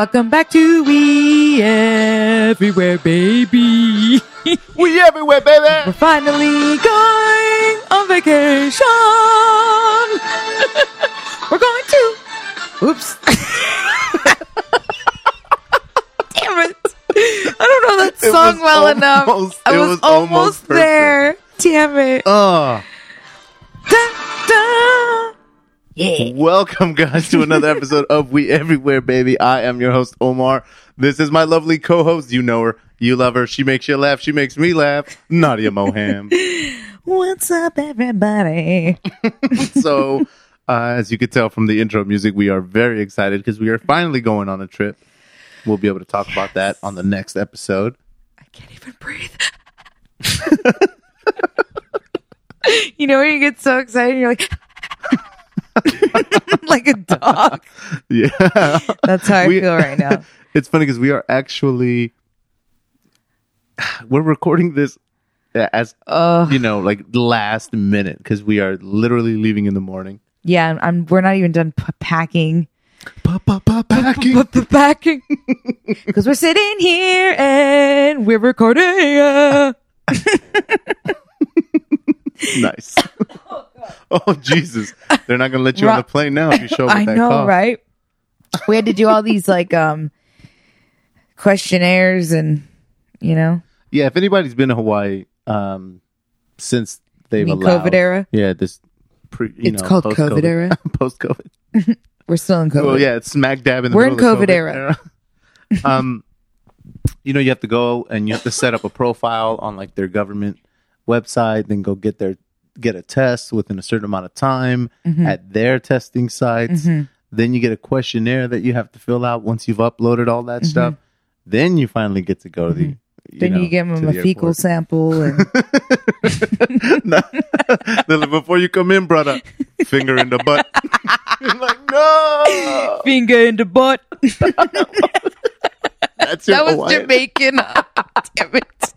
Welcome back to We Everywhere, baby. We everywhere, baby. We're finally going on vacation. We're going to. Oops. Damn it. I don't know that It song well enough. almost- I was, was almost, almost there. Damn it. Oh, Dun, dun. Yeah. welcome guys to another episode of We Everywhere, baby. I am your host Omar. This is my lovely co-host. You know her, you love her. She makes you laugh. She makes me laugh. Nadia Moham. What's up, everybody? so, uh, as you could tell from the intro music, we are very excited because we are finally going on a trip. We'll be able to talk about that on the next episode. I can't even breathe. you know when you get so excited, you're like, like a dog. Yeah. That's how I We- feel right now. it's funny because we are actually we're recording this as Ugh. you know like last minute because we are literally leaving in the morning Yeah, I'm, I'm. We're not even done p- packing. packing packing because we're sitting here and we're recording. uh, nice oh jesus they're not gonna let you on the plane now if you show up I with that know, cough. right? We had to do all these like um questionnaires and you know, yeah if anybody's been to hawaii um since they've mean allowed COVID era? yeah this pre you It's know, called post-COVID COVID era? post-covid we're still in COVID. Well, yeah, it's smack dab in the We're in middle of the COVID era. um, you know, you have to go and you have to set up a profile on like their government website, then go get their get a test within a certain amount of time Mm-hmm. at their testing sites. Then you get a questionnaire that you have to fill out once you've uploaded all that stuff. Then you finally get to go to the. You Mm-hmm. then know, you give them a the fecal airport. sample and Before you come in, brother, finger in the butt. You're like, no, finger in the butt. that's your That was Hawaiian. Jamaican. Damn it.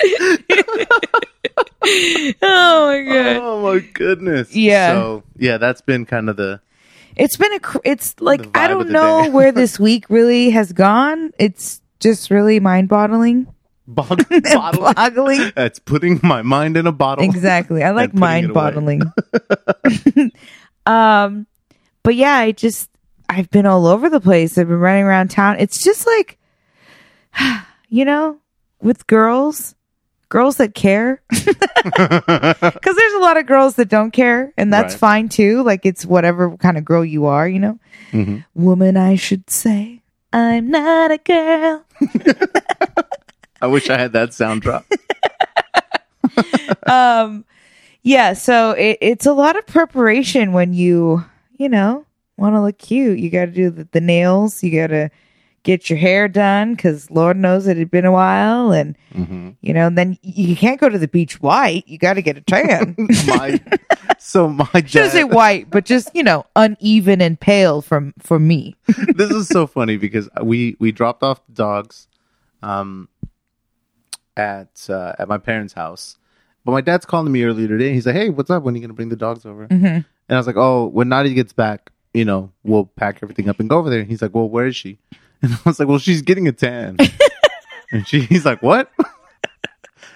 oh my god. Oh my goodness. Yeah. So yeah, that's been kind of the It's been a cr- it's like I don't know where this week really has gone. It's just really mind-boggling. bog- bottle. Boggling. That's putting my mind in a bottle. Exactly. I like And putting it away. mind-boggling. um but yeah, I just I've been all over the place. I've been running around town. It's just like you know, with girls, girls that care. Because there's a lot of girls that don't care, and that's Right. fine too. Like it's whatever kind of girl you are, you know. Mhm. Woman, I should say. I'm not a girl. I wish I had that sound drop. Um, yeah. So it, it's a lot of preparation when you, you know, want to look cute. You got to do the, the nails. You got to get your hair done because Lord knows it had been a while, and Mm-hmm. you know, then you can't go to the beach white. You got to get a tan. my so my Shouldn't say white, but just you know, uneven and pale from for me. this is so funny because we we dropped off the dogs, um, at uh, at my parents' house. But my dad's calling me earlier today. He's like, "Hey, what's up? When are you gonna bring the dogs over?" Mm-hmm. And I was like, "Oh, when Nadia gets back, you know, we'll pack everything up and go over there." And he's like, "Well, where is she?" And I was like, "Well, she's getting a tan." and she, he's like, "What?"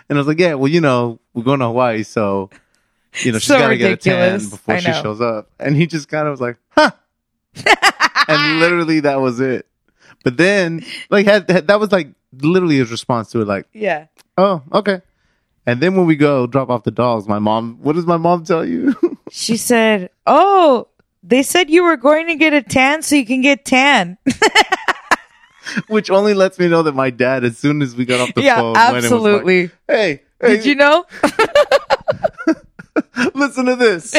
and I was like, "Yeah, well, you know, we're going to Hawaii, so you know, she's So got to get a tan before she shows up." And he just kind of was like, "Huh." and literally that was it. But then, like, had, had that was like literally his response to it, like, Yeah. "Oh, okay." And then when we go drop off the dogs, my mom, what does my mom tell you? She said, "Oh, they said you were going to get a tan, so you can get tan." Which only lets me know that my dad, as soon as we got off the yeah, phone, was like, absolutely. hey, hey, Did you know? listen to this?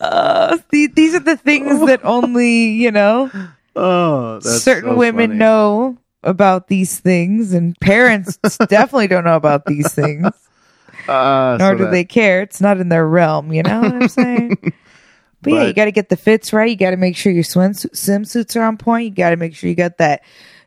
Uh, the- these are the things that only you know Oh, certain so women funny. know about these things, and parents definitely don't know about these things. Uh, Nor so do that- they care. It's not in their realm. You know what I'm saying? But, yeah, you got to get the fits right. You got to make sure your swim swimsuits are on point. You got to make sure you got that,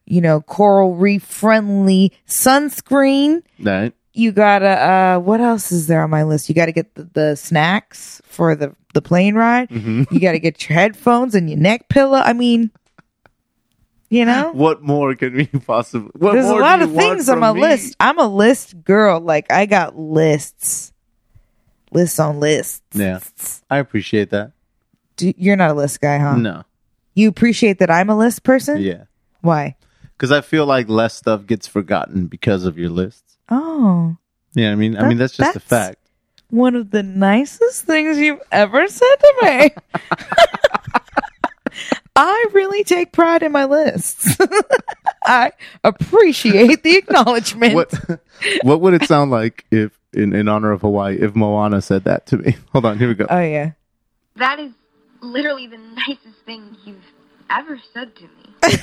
you know, coral reef friendly sunscreen. Right. You gotta. Uh, what else is there on my list? You got to get the, the snacks for the the plane ride. Mhm. You got to get your headphones and your neck pillow. I mean, you know, What more can we possibly? There's a lot of things on my me? list. I'm a list girl. Like I got lists, lists on lists. Yeah. I appreciate that. Do, you're not a list guy, huh? No. You appreciate that I'm a list person? Yeah. Why? Because I feel like less stuff gets forgotten because of your lists. Oh, Yeah, I mean, I mean that's just a fact. one of the nicest things you've ever said to me. I really take pride in my lists. I appreciate the acknowledgement. What What would it sound like if, in in honor of Hawaii, if Moana said that to me? Hold on, here we go. Oh yeah. That is literally the nicest thing you've ever said to me.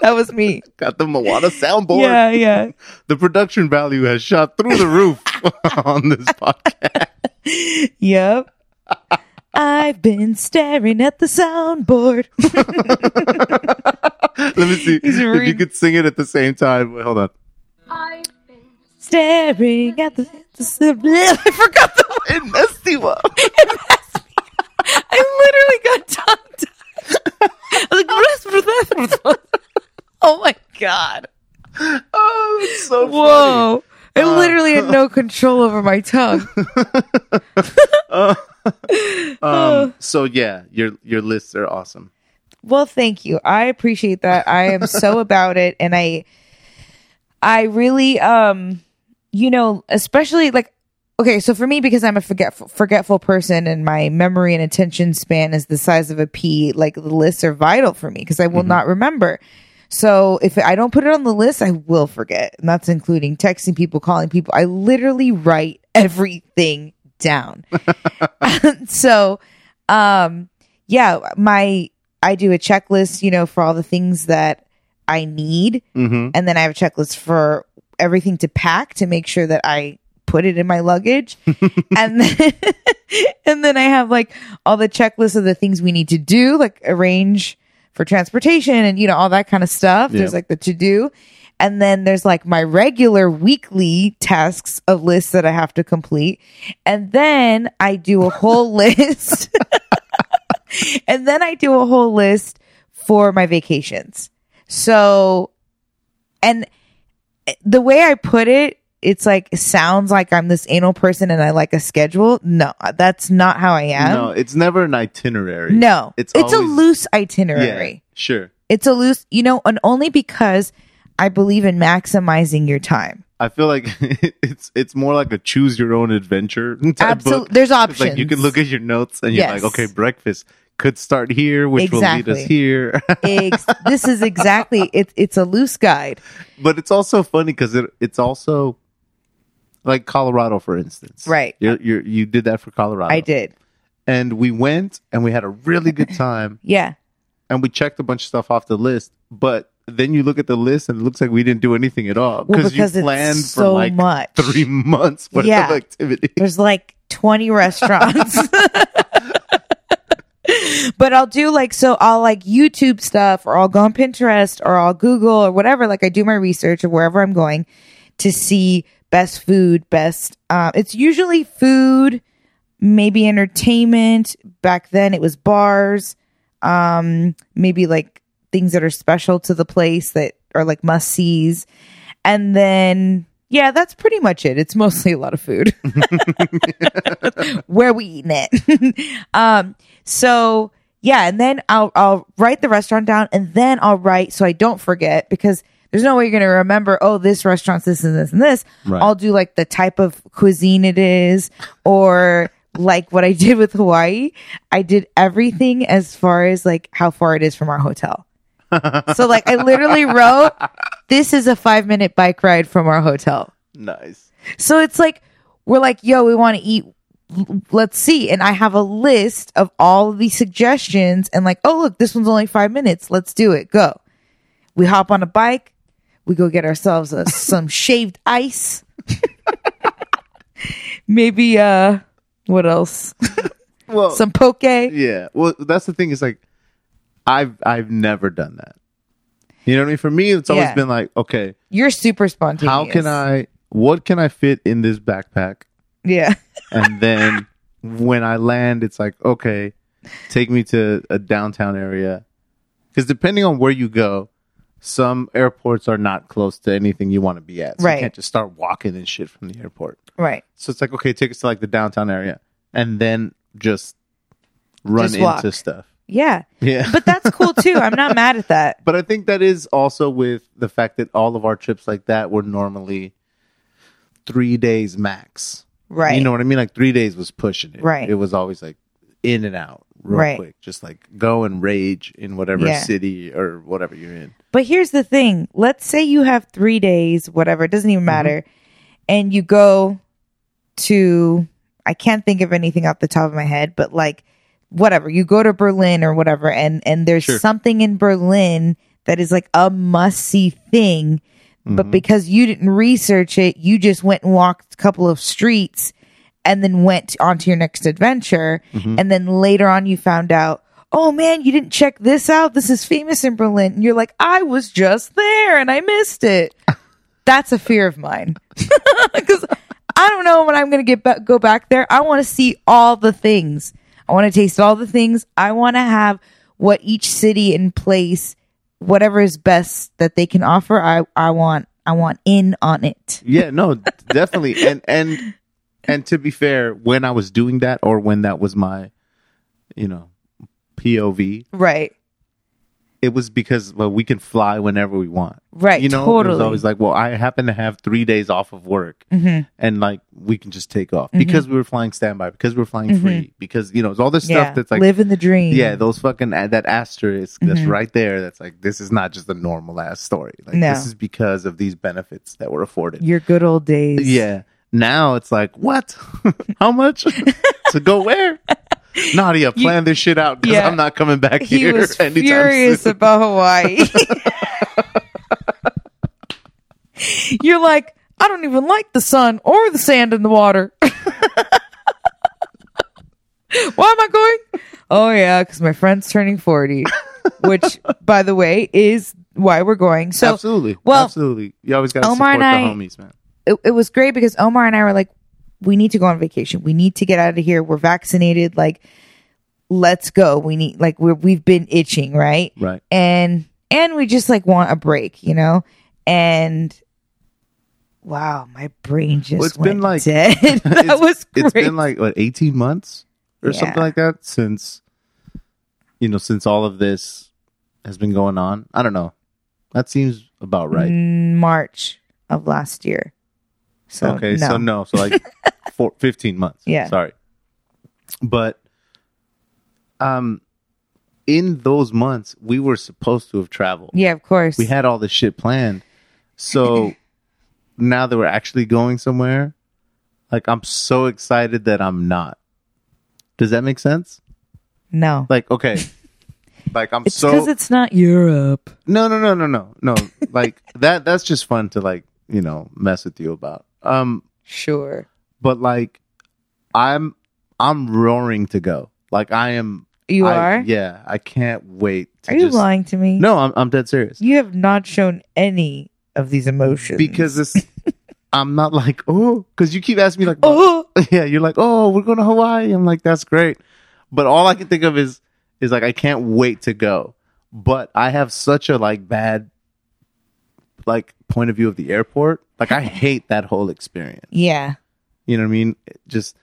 That was me. Got the Moana soundboard. Yeah, yeah. The production value has shot through the roof on this podcast. Yep. I've been staring at the soundboard. Let me see He's if you could sing it at the same time. Wait, hold on. I've been staring at the, the I forgot the. It messed you up. I literally got tongue tied. I was like, oh my god. Oh, that's so funny. Whoa. I Uh. literally had no control over my tongue. Um, so yeah, your your lists are awesome. Well, thank you. I appreciate that. I am so about it and I I really um you know, especially like okay, so for me because I'm a forgetful forgetful person and my memory and attention span is the size of a pea, like the lists are vital for me because I will not remember. So if I don't put it on the list, I will forget. And that's including texting people, calling people. I literally write everything down. so um yeah, my I do a checklist, you know, for all the things that I need, Mm-hmm. and then I have a checklist for everything to pack to make sure that I put it in my luggage, and then and then I have like all the checklists of the things we need to do, like arrange for transportation and you know all that kind of stuff. There's like the to do. And then there's like my regular weekly tasks of lists that I have to complete. And then I do a whole list. and then I do a whole list for my vacations. So, and eh, the way I put it, it's like, sounds like I'm this anal person and I like a schedule. No, that's not how I am. no, it's never an itinerary. No, it's it's, a always- loose Yeah, itinerary. sure. It's a loose, you know, and only because I believe in maximizing your time. I feel like it's it's more like a choose your own adventure Absolutely. There's It's options. like you can look at your notes and you're Yes. like, okay, breakfast could start here, which will lead us here. Ex- this is exactly it, it's a loose guide. but it's also funny because it it's also like Colorado, for instance. Right. You're, you're, you did that for Colorado. I did. and we went and we had a really good time Yeah. and we checked a bunch of stuff off the list but then you look at the list and it looks like we didn't do anything at all Well, you because it's planned for so like much. three months worth Yeah. of activity There's like 20 restaurants. but I'll do like, so I'll like YouTube stuff or I'll go on Pinterest or I'll Google or whatever. Like I do my research or wherever I'm going to see best food, best, uh, it's usually food, maybe entertainment. Back then it was bars, um, maybe like things that are special to the place that are like must sees. And then, yeah, that's pretty much it. It's mostly a lot of food. Where we eating it. um, so yeah, and then I'll I'll write the restaurant down and then I'll write so I don't forget because there's no way you're gonna remember, oh, this restaurant's this and this and this. Right. I'll do like the type of cuisine it is or like what I did with Hawaii. I did everything as far as like how far it is from our hotel. so like I literally wrote, this is a five minute bike ride from our hotel. nice So it's like we're like, yo, we want to eat. Let's see. And I have a list of all of these suggestions and like, oh look, this one's only five minutes. Let's do it. Go. We hop on a bike. We go get ourselves a, some shaved ice. Maybe uh what else? well Some poke. yeah well that's the thing is like i've i've never done that you know what i mean for me it's always Yeah. been like okay You're super spontaneous. how can i what can i fit in this backpack Yeah. and then when I land, it's like, okay, take me to a downtown area. Because depending on where you go, some airports are not close to anything you want to be at. So Right. you can't just start walking and shit from the airport. Right. So it's like, okay, take us to like the downtown area and then just run Just into stuff. Yeah. Yeah. But that's cool too. I'm not mad at that. But I think that is also with the fact that all of our trips like that were normally three days max. Right. You know what I mean? Like three days was pushing it. Right. It was always like in and out real Right. quick. Just like go and rage in whatever Yeah. city or whatever you're in. But here's the thing. Let's say you have three days, whatever, it doesn't even mm-hmm. matter. And you go to, I can't think of anything off the top of my head, but like, whatever, you go to Berlin or whatever, and, and there's Sure. something in Berlin that is like a must see thing. But mm-hmm. because you didn't research it, you just went and walked a couple of streets and then went on to your next adventure. Mm-hmm. And then later on, you found out, oh man, you didn't check this out. This is famous in Berlin. And you're like, I was just there and I missed it. That's a fear of mine. Because I don't know when I'm going to get ba- go back there. I want to see all the things. I want to taste all the things. I want to have what each city and place, whatever is best that they can offer. I, I want, I want in on it. Yeah, no, definitely. And and and to be fair, when I was doing that or when that was my, you know, POV, Right. it was because well, we can fly whenever we want. Right, You know, it was always like, well, I happen to have three days off of work, Mm-hmm. and like we can just take off because we were flying standby, because we were flying free, because you know, it's all this Mm-hmm. Yeah. stuff that's like, living the dream. yeah, those fucking uh, that asterisk that's right there. That's like, this is not just a normal ass story. Like No. this is because of these benefits that were afforded. Your good old days. Yeah. Now it's like, what? How much? to go where? Nadia, plan this shit out because Yeah. I'm not coming back He here was furious soon. about Hawaii. You're like, I don't even like the sun or the sand in the water. Why am I going? Oh yeah, because my friend's turning forty, which, by the way, is why we're going. So absolutely. well, absolutely. You always got to support the I- homies, man. It, it was great because Omar and I were like, we need to go on vacation. We need to get out of here. We're vaccinated. Like, let's go. We need like we're we've been itching, right? Right. And and we just like want a break, you know? And wow, my brain just Well, it's been like- dead. that It's- was great. It's been like what, 18 months or Yeah. something like that since you know, since all of this has been going on. I don't know. That seems about right. Mm, March of last year. So okay, no. so no, so like four, 15 months. Yeah. Sorry. But um in those months we were supposed to have traveled. Yeah, of course. We had all this shit planned. So now that we're actually going somewhere, like I'm so excited that I'm not. Does that make sense? no. Like, okay. Like I'm It's so because it's not Europe. no no no no no no like that that's just fun to like you know mess with you about um Sure. but like i'm i'm roaring to go like i am You I- are? yeah i can't wait to Are you just, lying to me? no I'm, I'm dead serious You have not shown any of these emotions. because it's i'm not like oh because you keep asking me like oh, yeah you're like oh we're going to hawaii i'm like that's great but all i can think of is is like i can't wait to go but i have such a like bad like point of view of the airport like i hate that whole experience yeah. You know what I mean? Just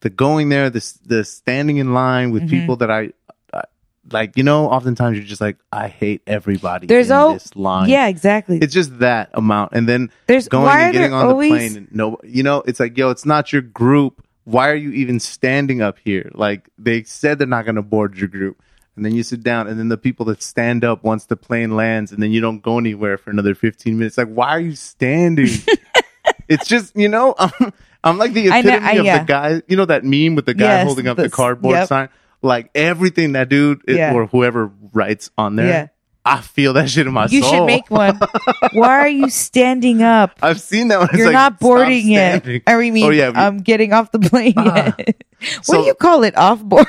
the going there, the the standing in line with Mm-hmm. people that I, I like. You know, oftentimes you're just like, I hate everybody. There's in al- this line. Yeah, exactly. it's just that amount, and then There's- going and getting on always- the plane. And no, you know, it's like, yo, it's not your group. Why are you even standing up here? Like they said, they're not going to board your group. And then you sit down, and then the people that stand up once the plane lands, and then you don't go anywhere for another 15 minutes. Like, why are you standing? it's just, you know, I'm, I'm like the I know- epitome I- of yeah. the guy, you know, that meme with the guy Yes, holding up the this- cardboard yep. sign. Like everything that dude it- Yeah. or whoever writes on there, Yeah. I feel that shit in my you soul. You should make one. Why are you standing up? I've seen that one. You're like, not boarding yet. we mean, Oh, yeah, we- I'm getting off the plane Ah. yet. what So- do you call it? Off board?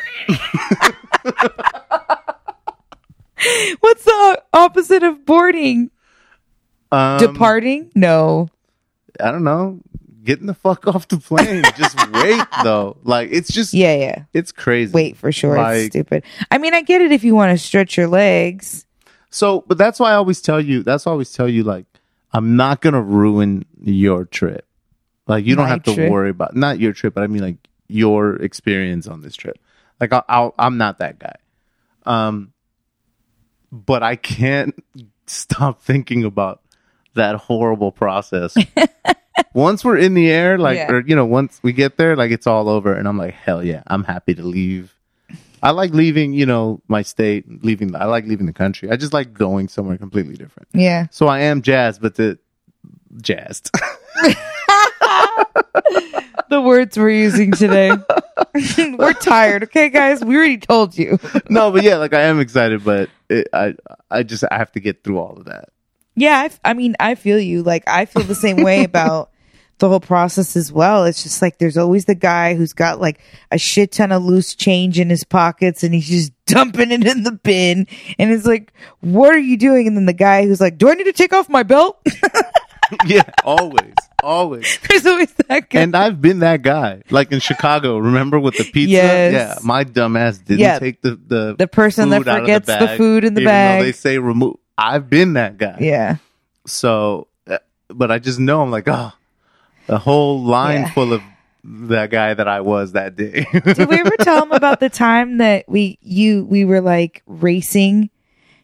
What's the opposite of boarding? Um, Departing? No. I don't know. getting the fuck off the plane. just wait though. Like it's just Yeah, yeah. it's crazy. Wait for sure. it's stupid. I mean, I get it if you want to stretch your legs. So, but that's why I always tell you. That's why I always tell you. Like, I'm not gonna ruin your trip. Like, you don't My have to trip? worry about not your trip, but I mean like your experience on this trip. Like, I'll, I'll, I'm not that guy. Um, but I can't stop thinking about that horrible process. once we're in the air, like, Yeah. or you know, once we get there, like it's all over, and I'm like, hell yeah, I'm happy to leave. I like leaving, you know, my state, leaving. I like leaving the country. I just like going somewhere completely different. Yeah. So I am jazzed, but the jazzed. The words we're using today. we're tired. Okay, guys. We already told you. no, but yeah, like I am excited, but it, I, I just I have to get through all of that. Yeah, I, f- I mean, I feel you. Like, I feel the same way about the whole process as well. It's just like there's always the guy who's got like a shit ton of loose change in his pockets and he's just dumping it in the bin. And it's like, what are you doing? And then the guy who's like, do I need to take off my belt? yeah, always, always. there's always that guy. And I've been that guy, like in Chicago. Remember with the pizza? Yes. Yeah, my dumbass didn't Yeah. take the the the person that forgets the, bag, food in the bag. They say remove. I've been that guy. yeah. So, uh, but I just know I'm like, oh, a whole line Yeah. full of that guy that I was that day. Did we ever tell him about the time that we you we were like racing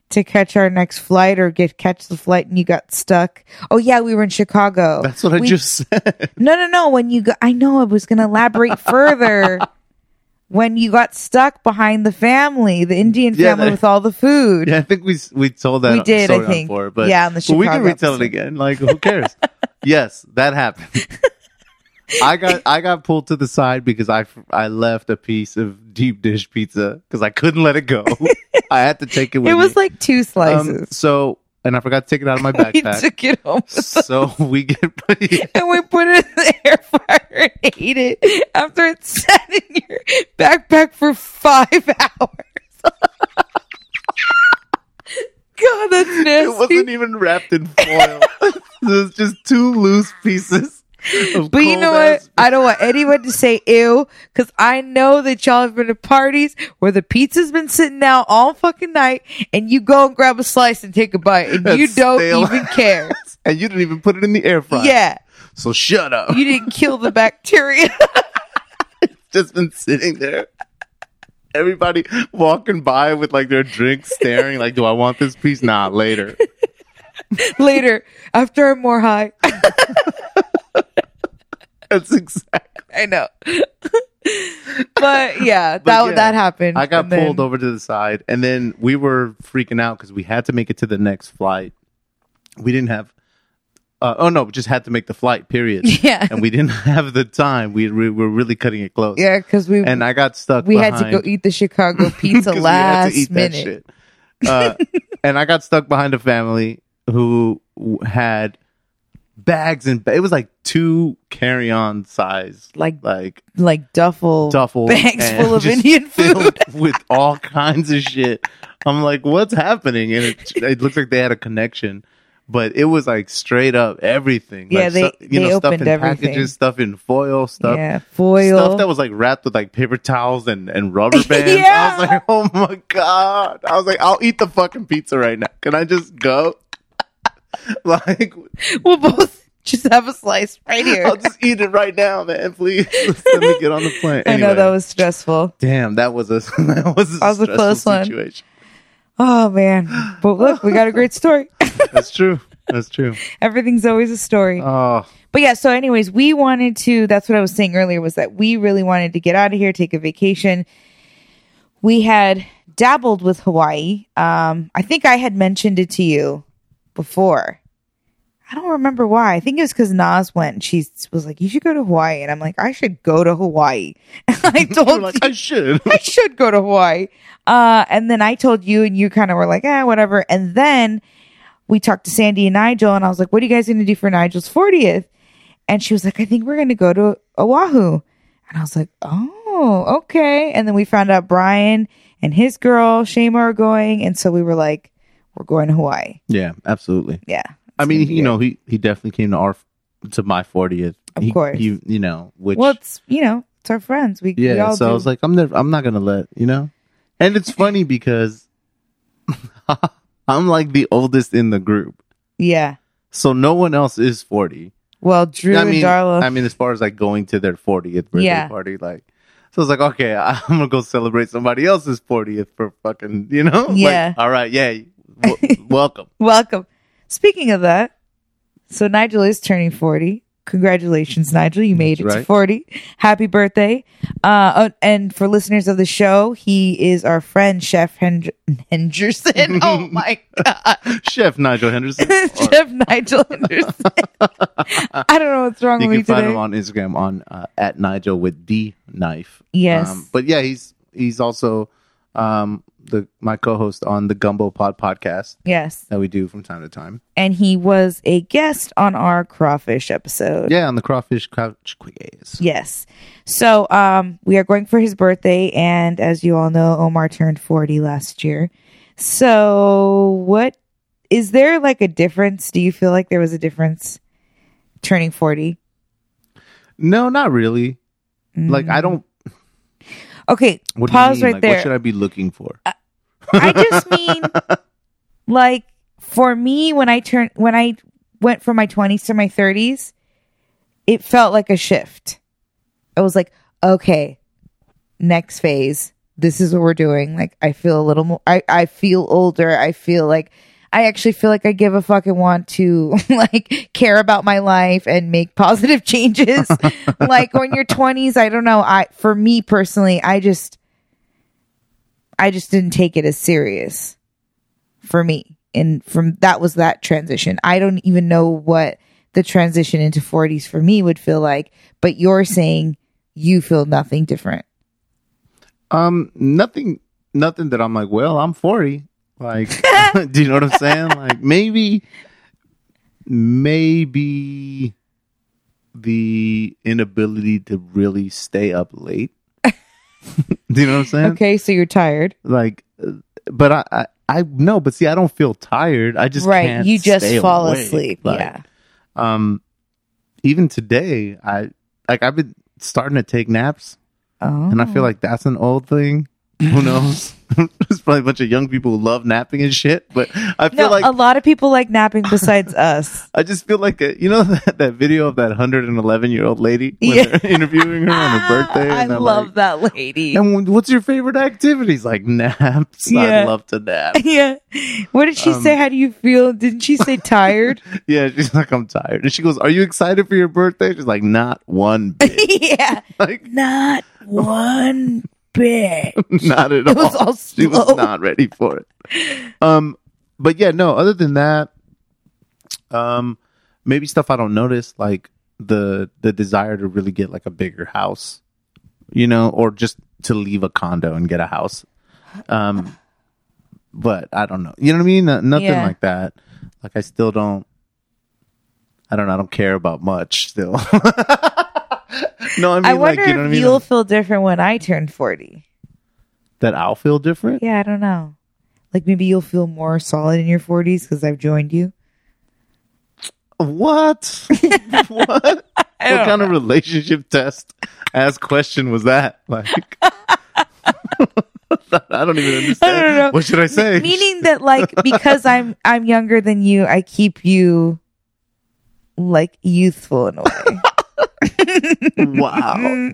to catch our next flight or get catch the flight and you got stuck? Oh yeah, we were in Chicago. That's what I just said. No, no, no. When you got, I know I was going to elaborate further. when you got stuck behind the family, the Indian Yeah, family that- with all the food. Yeah, I think we we told that. We did, I think. Before, but Yeah, on the but we can retell episode. it again. Like, who cares? yes, that happened. I got I got pulled to the side because I I left a piece of deep dish pizza because I couldn't let it go. I had to take it with It was me. like two Um, slices. so, and I forgot to take it out of my we backpack. took it home so we get and we put it in the air fryer and ate it after it sat in your backpack for five hours. God, that's nasty. it wasn't even wrapped in foil. it was just two loose pieces. But you know what? I don't want anyone to say ew because I know that y'all have been to parties where the pizza's been sitting out all fucking night and you go and grab a slice and take a bite and you don't stale. even care. and you didn't even put it in the air fryer. yeah. So shut up. You didn't kill the bacteria. just been sitting there. Everybody walking by with like their drinks, staring like, "Do I want this piece?" Nah, later. Later, after I'm more high. That's exactly. I know. but yeah, But that yeah, that happened. I got then- pulled over to the side, and then we were freaking out because we had to make it to the next flight. We didn't have. Uh, oh no, we just had to make the flight. Period. Yeah. and we didn't have the time. We, we were really cutting it close. Yeah, because we and I got stuck. we had to go eat the Chicago pizza 'Cause we had to last minute. Uh, and I got stuck behind a family who had bags and ba- it was like two carry-on size, Like like like duffel duffel bags and full of just Indian filled food. with all kinds of shit. I'm like, what's happening? And it, it looks like they had a connection. But it was like straight up everything. Yeah, like, they- stu- you they know, stuff opened in everything. packages, stuff in foil, stuff yeah, foil. stuff that was like wrapped with like paper towels and, and rubber bands. Yeah. I was like, oh my god. I was like, I'll eat the fucking pizza right now. Can I just go? like, we'll both just have a slice right here. I'll just eat it right now, man. Please let me get on the plane. I know that was stressful. damn. That was a that was a, That was a stressful close one. situation. Oh man. But look, we got a great story. That's true. That's true. Everything's always a story. Oh, But yeah, so anyways, we wanted to that's what I was saying earlier was that we really wanted to get out of here, take a vacation. We had dabbled with Hawaii. Um I think I had mentioned it to you before. I don't remember why. I think it was because Nas went and she was like, You should go to Hawaii. And I'm like, I should go to Hawaii. And I told like you I should. I should go to Hawaii. Uh, and then I told you, and you kind of were like, eh, whatever. And then we talked to Sandy and Nigel, and I was like, what are you guys going to do for Nigel's 40th? And she was like, I think we're going to go to Oahu. And I was like, oh, okay. And then we found out Brian and his girl, Shema, are going. And so we were like, we're going to Hawaii. yeah, absolutely. Yeah. I mean, you know, he he definitely came to our to my 40th Of he, course. he, you know, which well, it's you know, it's our friends. We we yeah. all So do. I was like, I'm never, I'm not gonna let you know. And it's funny because I'm like the oldest in the group, yeah. so no one else is 40. Well, Drew I mean, and Darla. I mean, as far as like going to their 40th birthday Yeah. party, like, so it's like, okay, I'm gonna go celebrate somebody else's 40th for fucking, you know? Like, Yeah. all right, yeah, w- welcome. Welcome. Speaking of that, so Nigel is turning 40. Congratulations, Nigel. You made That's it to 40. Happy birthday. Uh, oh, and for listeners of the show, he is our friend, Chef Hend- Henderson. Oh my God. Chef Nigel Henderson. Chef Nigel Henderson. I don't know what's wrong with you with can me find today. him on Instagram on uh, at Nigel with D knife. Yes. Um, but yeah, he's he's also um, the my co-host on the Gumbo Pod podcast yes. that we do from time to time. And he was a guest on our crawfish episode. Yeah, on the Crawfish Couch Quiz. Yes. So um we are going for his birthday and as you all know Omar turned 40 last year. So what is there like a difference? Do you feel like there was a difference turning 40? No, not really. Like I don't. Okay, What pause do you mean? right like, there. What should I be looking for? I just mean like for me when I turned when I went from my 20s to my 30s, it felt like a shift. I was like, okay, next phase. This is what we're doing. Like I feel a little more I I feel older. I feel like I actually feel like I give a fucking want to like care about my life and make positive changes. like when you're 20s, I don't know. I for me personally, I just I just didn't take it as serious for me. And from that was that transition. I don't even know what the transition into 40s for me would feel like, but you're saying you feel nothing different. Um, nothing, nothing that I'm like. Well, I'm 40. Like, do you know what I'm saying? Like, maybe, maybe the inability to really stay up late. do you know what I'm saying? Okay, so you're tired. Like, uh, but I, I, I no, but see, I don't feel tired. I just right. can't You just stay fall awake. asleep. Like, yeah. Um, even today, I like I've been starting to take naps. Oh. And I feel like that's an old thing. Who knows? There's probably a bunch of young people who love napping and shit. But I feel no, like a lot of people like napping besides us. I just feel like a, you know that, that video of that 111 year old lady when Yeah. they're interviewing her on her birthday. I love like, that lady. And what's your favorite activities? Like naps. Yeah. I love to nap. yeah. What did she Um, say? How do you feel? Didn't she say tired? Yeah, she's like, I'm tired. And she goes, Are you excited for your birthday? She's like, Not one bit. yeah. like, Not one bit. not at It was all. all she was not ready for it. Um, but yeah, no. Other than that, um, maybe stuff I don't notice, like the the desire to really get like a bigger house, you know, or just to leave a condo and get a house. Um, but I don't know. You know what I mean? No- nothing Yeah. like that. Like I still don't. I don't know. I don't care about much still. no, I mean I wonder like you know what I if mean. you'll feel different when I turn 40. that I'll feel different. Yeah, I don't know. Like maybe you'll feel more solid in your 40s because I've joined you. What? what? what kind of relationship test ass question was that? Like, I don't even understand. I don't know. What should I say? Meaning that like because I'm I'm younger than you, I keep you like youthful in a way. wow.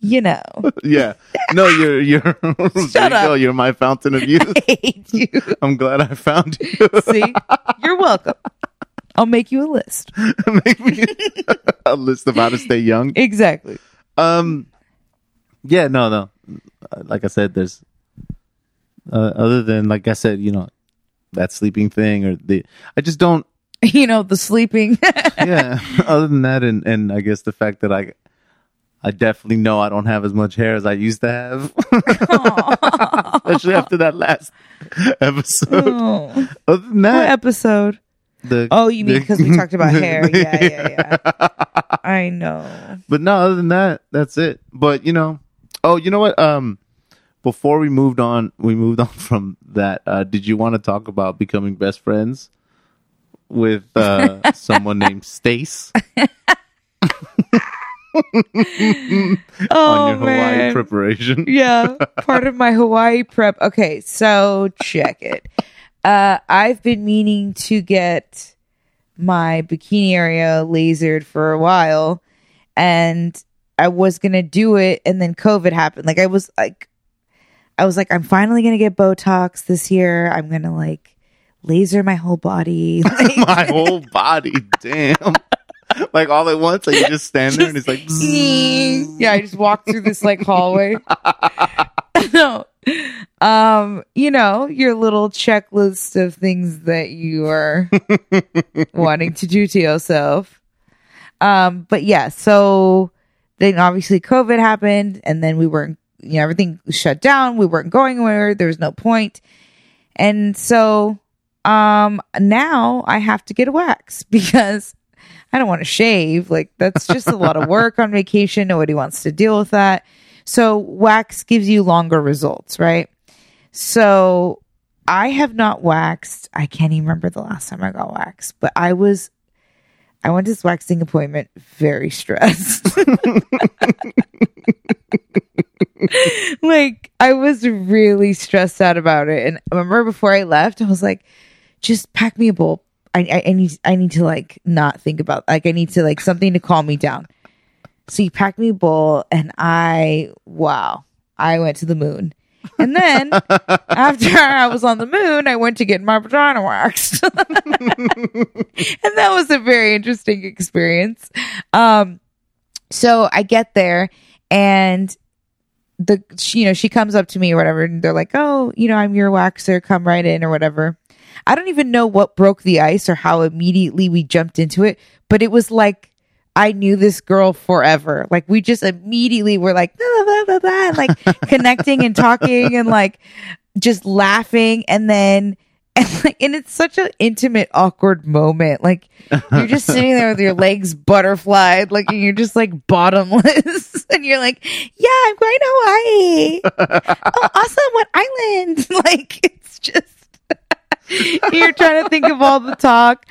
you know. Yeah. No, you're you're there you Shut go. up. You're my fountain of youth. I hate you. I'm glad I found you. See? You're welcome. I'll make you a list. Make me a list of how to stay young. Exactly. Um, yeah, no, no. Like I said, there's uh, other than like I said, you know, that sleeping thing or the. I just don't. You know, the sleeping. Yeah. other than that, and and I guess the fact that I. I definitely know I don't have as much hair as I used to have, especially after that last episode. oh. Other than What that, episode? the Oh, you mean because we talked about hair? Yeah, yeah, yeah. I know. But no, other than that, that's it. But you know, oh, you know what? Um, before we moved on, we moved on from that. Uh, did you want to talk about becoming best friends with uh, someone named Stace? oh on your Hawaii man. preparation. yeah, part of my Hawaii prep. Okay, so check it. Uh, I've been meaning to get my bikini area lasered for a while, and I was gonna do it, and then COVID happened. Like I was like, I was like, I'm finally gonna get Botox this year. I'm gonna like laser my whole body. Like, My whole body, damn. Like all at once, like you just stand there and it's like, yeah, I just walk through this like hallway. no. Um, you know, your little checklist of things that you are wanting to do to yourself. Um, but yeah, so then obviously COVID happened and then we weren't, you know, everything shut down. We weren't going anywhere. There was no point. And so, um, now I have to get a wax because I don't want to shave. Like that's just a lot of work on vacation. Nobody wants to deal with that. So wax gives you longer results, right? So I have not waxed. I can't even remember the last time I got waxed, but I was I went to this waxing appointment very stressed. like I was really stressed out about it. And I remember before I left, I was like, just pack me a bowl. I, I, I need I need to like not think about like I need to like something to calm me down. So he packed me a bowl and I wow, I went to the moon. And then after I was on the moon, I went to get my vagina waxed. and that was a very interesting experience. Um so I get there and the she, you know she comes up to me or whatever and they're like oh you know i'm your waxer come right in or whatever i don't even know what broke the ice or how immediately we jumped into it but it was like i knew this girl forever. Like we just immediately were like blah, blah, blah, blah, like connecting and talking and like just laughing. And then and like and it's such an intimate awkward moment. Like you're just sitting there with your legs butterflied like and you're just like bottomless. And you're like yeah i'm going to hawaii. Oh awesome what island? Like it's just you're trying to think of all the talk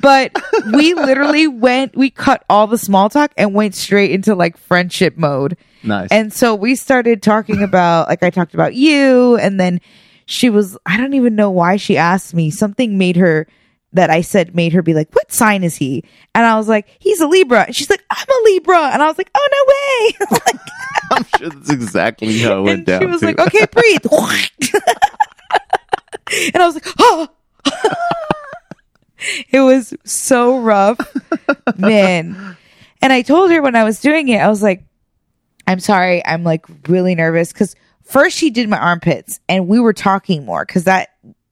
but we literally went we cut all the small talk and went straight into like friendship mode nice. and so we started talking about, like, I talked about you, and then she was, I don't even know why she asked me. Something made her, that I said made her be like, what sign is he? And I was like, he's a Libra. And she's like, I'm a Libra. And I was like, oh, no way. like, I'm sure that's exactly how it went and down. she was too. like, okay, breathe. And I was like, oh. it was so rough, man. And I told her when I was doing it, I was like, I'm sorry, I'm like really nervous because first she did my armpits and we were talking more because that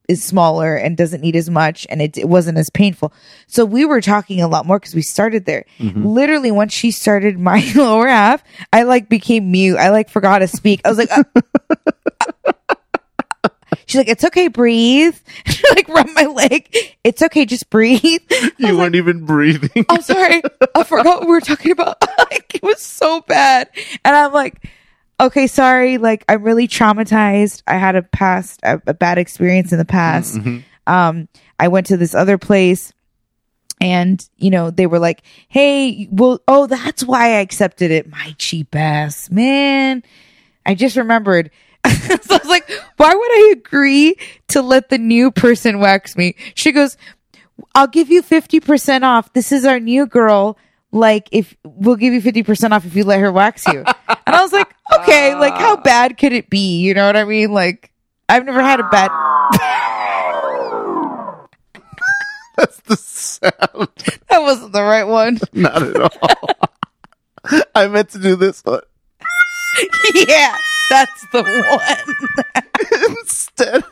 is smaller and doesn't need as much and it, it wasn't as painful. So we were talking a lot more because we started there. Literally, once she started my lower half, I like became mute. I like forgot to speak. I was like, uh, She's like, it's okay, breathe. She like rub my leg. It's okay, just breathe. You weren't even breathing. I'm sorry. I forgot what we were talking about. like, it was so bad. And I'm like, okay, sorry. Like, I'm really traumatized. I had a past, a, a bad experience in the past. Um, I went to this other place and, you know, they were like, hey, well, oh, that's why I accepted it. My cheap ass, man. I just remembered. so I was like, why would I agree to let the new person wax me? She goes, I'll give you 50% off. This is our new girl. Like, if we'll give you 50% off if you let her wax you. and I was like, okay, like, how ah. bad could it be? You know what I mean? Like, I've never had a bad. Ah. That's the sound. that wasn't the right one. Not at all. I meant to do this one. yeah, that's the one. Instead,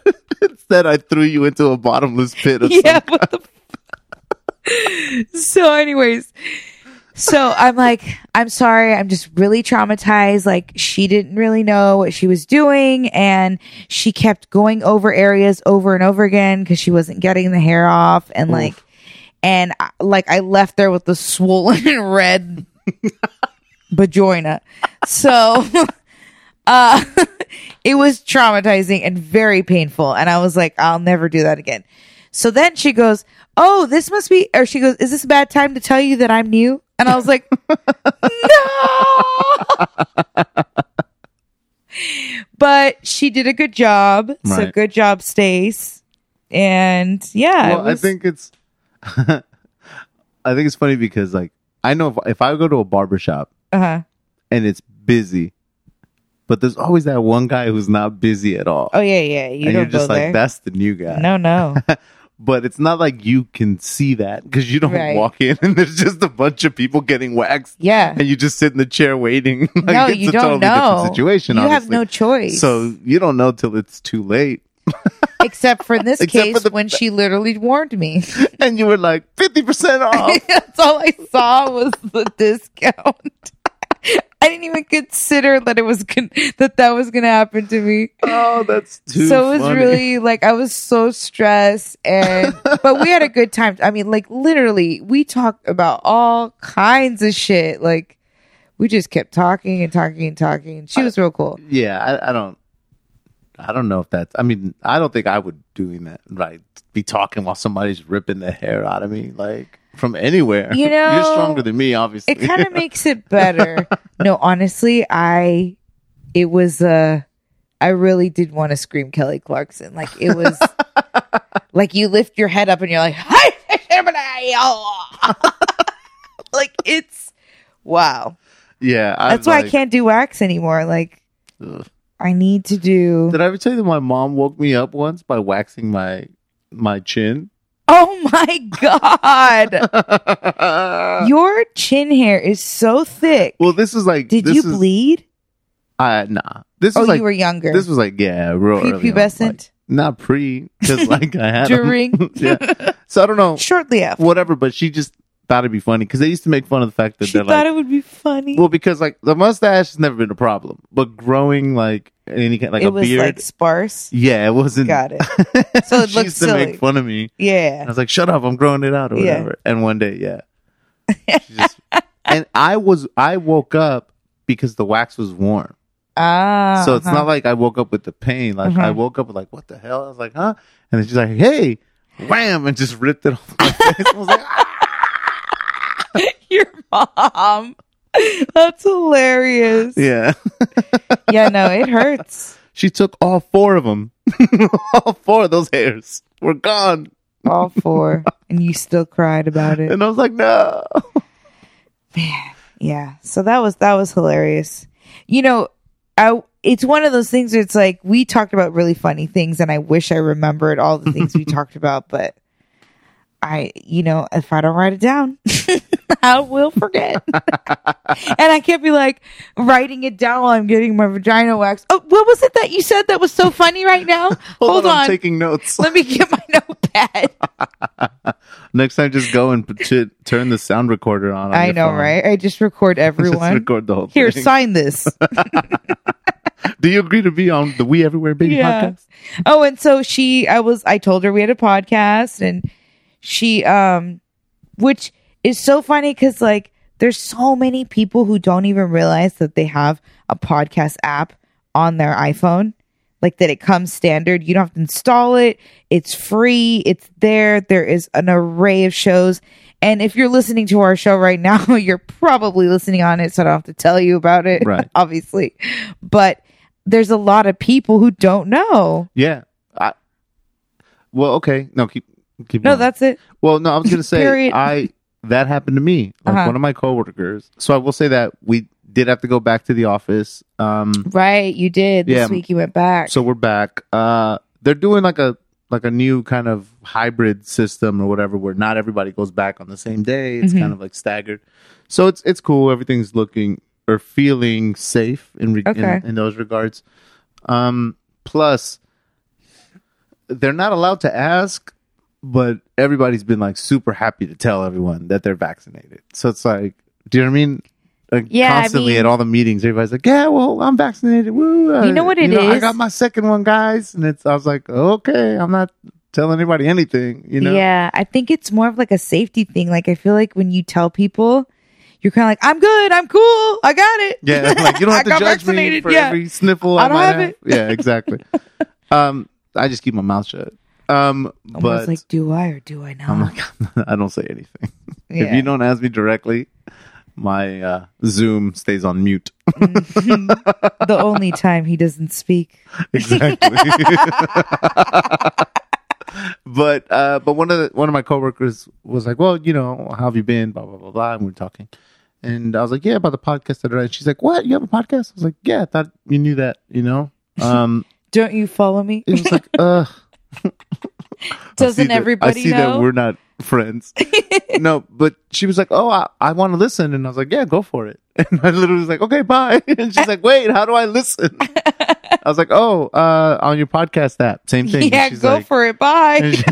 instead, I threw you into a bottomless pit of yeah, what the f- so anyways so i'm like i'm sorry i'm just really traumatized. Like she didn't really know what she was doing and she kept going over areas over and over again because she wasn't getting the hair off and like and uh, like i left there with the swollen red vagina. So uh it was traumatizing and very painful and i was like i'll never do that again So then she goes, "Oh, this must be," or she goes, "Is this a bad time to tell you that I'm new?" And I was like, "No." but she did a good job. So good job, Stace. And yeah, well, I think it's, I think it's funny because like I know if, if I go to a barber shop uh-huh. and it's busy, but there's always that one guy who's not busy at all, Oh yeah, yeah. You and don't you're just go like, there. that's the new guy. no, no. but it's not like you can see that because you don't Right. walk in and there's just a bunch of people getting waxed Yeah. and you just sit in the chair waiting. like, no, it's you a don't totally know. different situation. You have no choice. So you don't know till it's too late. except for in this Except case the- when she literally warned me. And you were like, 50% off. That's all I saw was the discount. I didn't even consider that it was gon- that that was going to happen to me. oh, that's too so it was funny. really like I was so stressed and but we had a good time. I mean like literally we talked about all kinds of shit. Like we just kept talking and talking and talking. She was real cool. Yeah, I, I don't. I don't know if that's. I mean, I don't think I would doing that. Right, be talking while somebody's ripping the hair out of me, like from anywhere. You know, you're stronger than me, obviously. It kind of makes it better. no, honestly, I it was uh I really did want to scream Kelly Clarkson. Like it was like you lift your head up and you're like, like it's wow. yeah, I That's was why I can't do wax anymore. Like ugh. I need to do. Did I ever tell you that my mom woke me up once by waxing my my chin? Oh my god, your chin hair is so thick. well, this is like. Did this you is, bleed? Uh, nah. This Oh, was like. you were younger. This was like yeah, real Prepubescent? like, not pre, because like I had. During? yeah. So I don't know. Shortly after. Whatever, but she just thought it'd be funny because they used to make fun of the fact that She they're thought like, it would be funny. well, because like the mustache has never been a problem, but growing like any kind like it a was beard, like sparse. yeah, it wasn't. Got it. So it she used to silly. make fun of me. And I was like, "Shut up! I'm growing it out or Yeah. whatever." And one day, yeah, She just- and I was I woke up because the wax was warm, Ah. so it's uh-huh. not like I woke up with the pain. Like I Mhm. woke up with like, "What the hell?" I was like, "Huh?" And then she's like, "Hey." Wham! And just ripped it off my face. I was like, your mom. That's hilarious. yeah. Yeah, no, it hurts. She took all four of them. all four of those hairs were gone. All four. And you still cried about it. And I was like, no. Man. Yeah. So that was that was hilarious. You know, I it's one of those things where it's like we talked about really funny things and I wish I remembered all the things we talked about, but I you know, if I don't write it down, I will forget. and I can't be like writing it down while I'm getting my vagina waxed. Oh, what was it that you said that was so funny right now? Hold, on. I'm taking notes. Let me get my notepad. Next time, just go and put it, turn the sound recorder on. on I know, phone. right? I just record everyone. Just record the whole thing. Here, thing. sign this. Do you agree to be on the We Everywhere Baby Yeah. podcast? Oh, and so she, I was, I told her we had a podcast and she, um, which is so funny because like there's so many people who don't even realize that they have a podcast app on their iPhone. Like that it comes standard. You don't have to install it. It's free. It's there. There is an array of shows. And if you're listening to our show right now, you're probably listening on it. So I don't have to tell you about it. Right. obviously. But there's a lot of people who don't know. Yeah. I, well, okay. No, keep keep. No, going. that's it. Well, no, I was gonna say I that happened to me. Like Uh-huh. one of my coworkers. So I will say that we did have to go back to the office. Um, Right, you did. This Yeah. week you went back. so we're back. Uh, they're doing like a like a new kind of hybrid system or whatever, where not everybody goes back on the same day. It's Mhm. kind of like staggered. So it's it's cool. Everything's looking or feeling safe in re- Okay. in, in those regards. Um, plus, they're not allowed to ask, but everybody's been like super happy to tell everyone that they're vaccinated. So it's like, do you know what I mean? Like Yeah, I constantly mean- at all the meetings, everybody's like, "Yeah, well, I'm vaccinated." Woo! Uh, You know what it it is? I got my second one, guys, and it's. I was like, "Okay, I'm not telling anybody anything." You know? Yeah, I think it's more of like a safety thing. Like I feel like when you tell people, you're kind of like, "I'm good, I'm cool, I got it." Yeah, like you don't have to judge me for yeah. every sniffle I, I don't have have. it. Yeah, exactly. um, I just keep my mouth shut. Um, I was but like, do I or do I not? I'm like, I don't say anything. If you don't ask me directly, my uh, Zoom stays on mute. the only time he doesn't speak. exactly. but uh, but one of the, one of my coworkers was like, "Well, you know, how have you been?" Blah blah blah blah. And we are talking, and I was like, "Yeah, about the podcast." da, da." She's like, "What? You have a podcast?" I was like, "Yeah, I thought you knew that." You know. Um, Don't you follow me? it was like, "Uh." Doesn't see that- everybody I see know? that we're not friends. no, but she was like, "Oh, I, I want to listen," and I was like, "Yeah, go for it." And I literally was like, "Okay, bye." And she's like, "Wait, how do I listen?" I was like, "Oh, uh, on your podcast app, same thing." Yeah, go like, for it. Bye. she-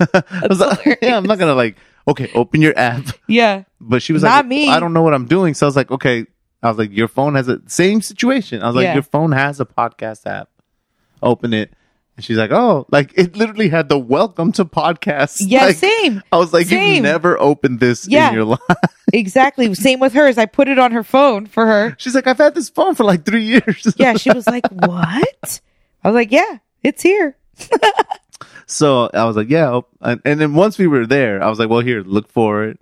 I was like, yeah, I'm not gonna like, okay, open your app. yeah. But she was Not like, me. I don't know what I'm doing. So I was like, okay. I was like, your phone has a same situation. I was like, Yeah. your phone has a podcast app. Open it. And she's like, oh, like it literally had the welcome to podcast. Yeah, Like, same. I was like, Same. you've never opened this Yeah. in your life. Exactly. Same with hers. I put it on her phone for her. She's like, I've had this phone for like three years. Yeah, she was like, "What?" I was like, "Yeah, it's here." So I was like, yeah. oh," And, and then once we were there, I was like, well, here, look for it.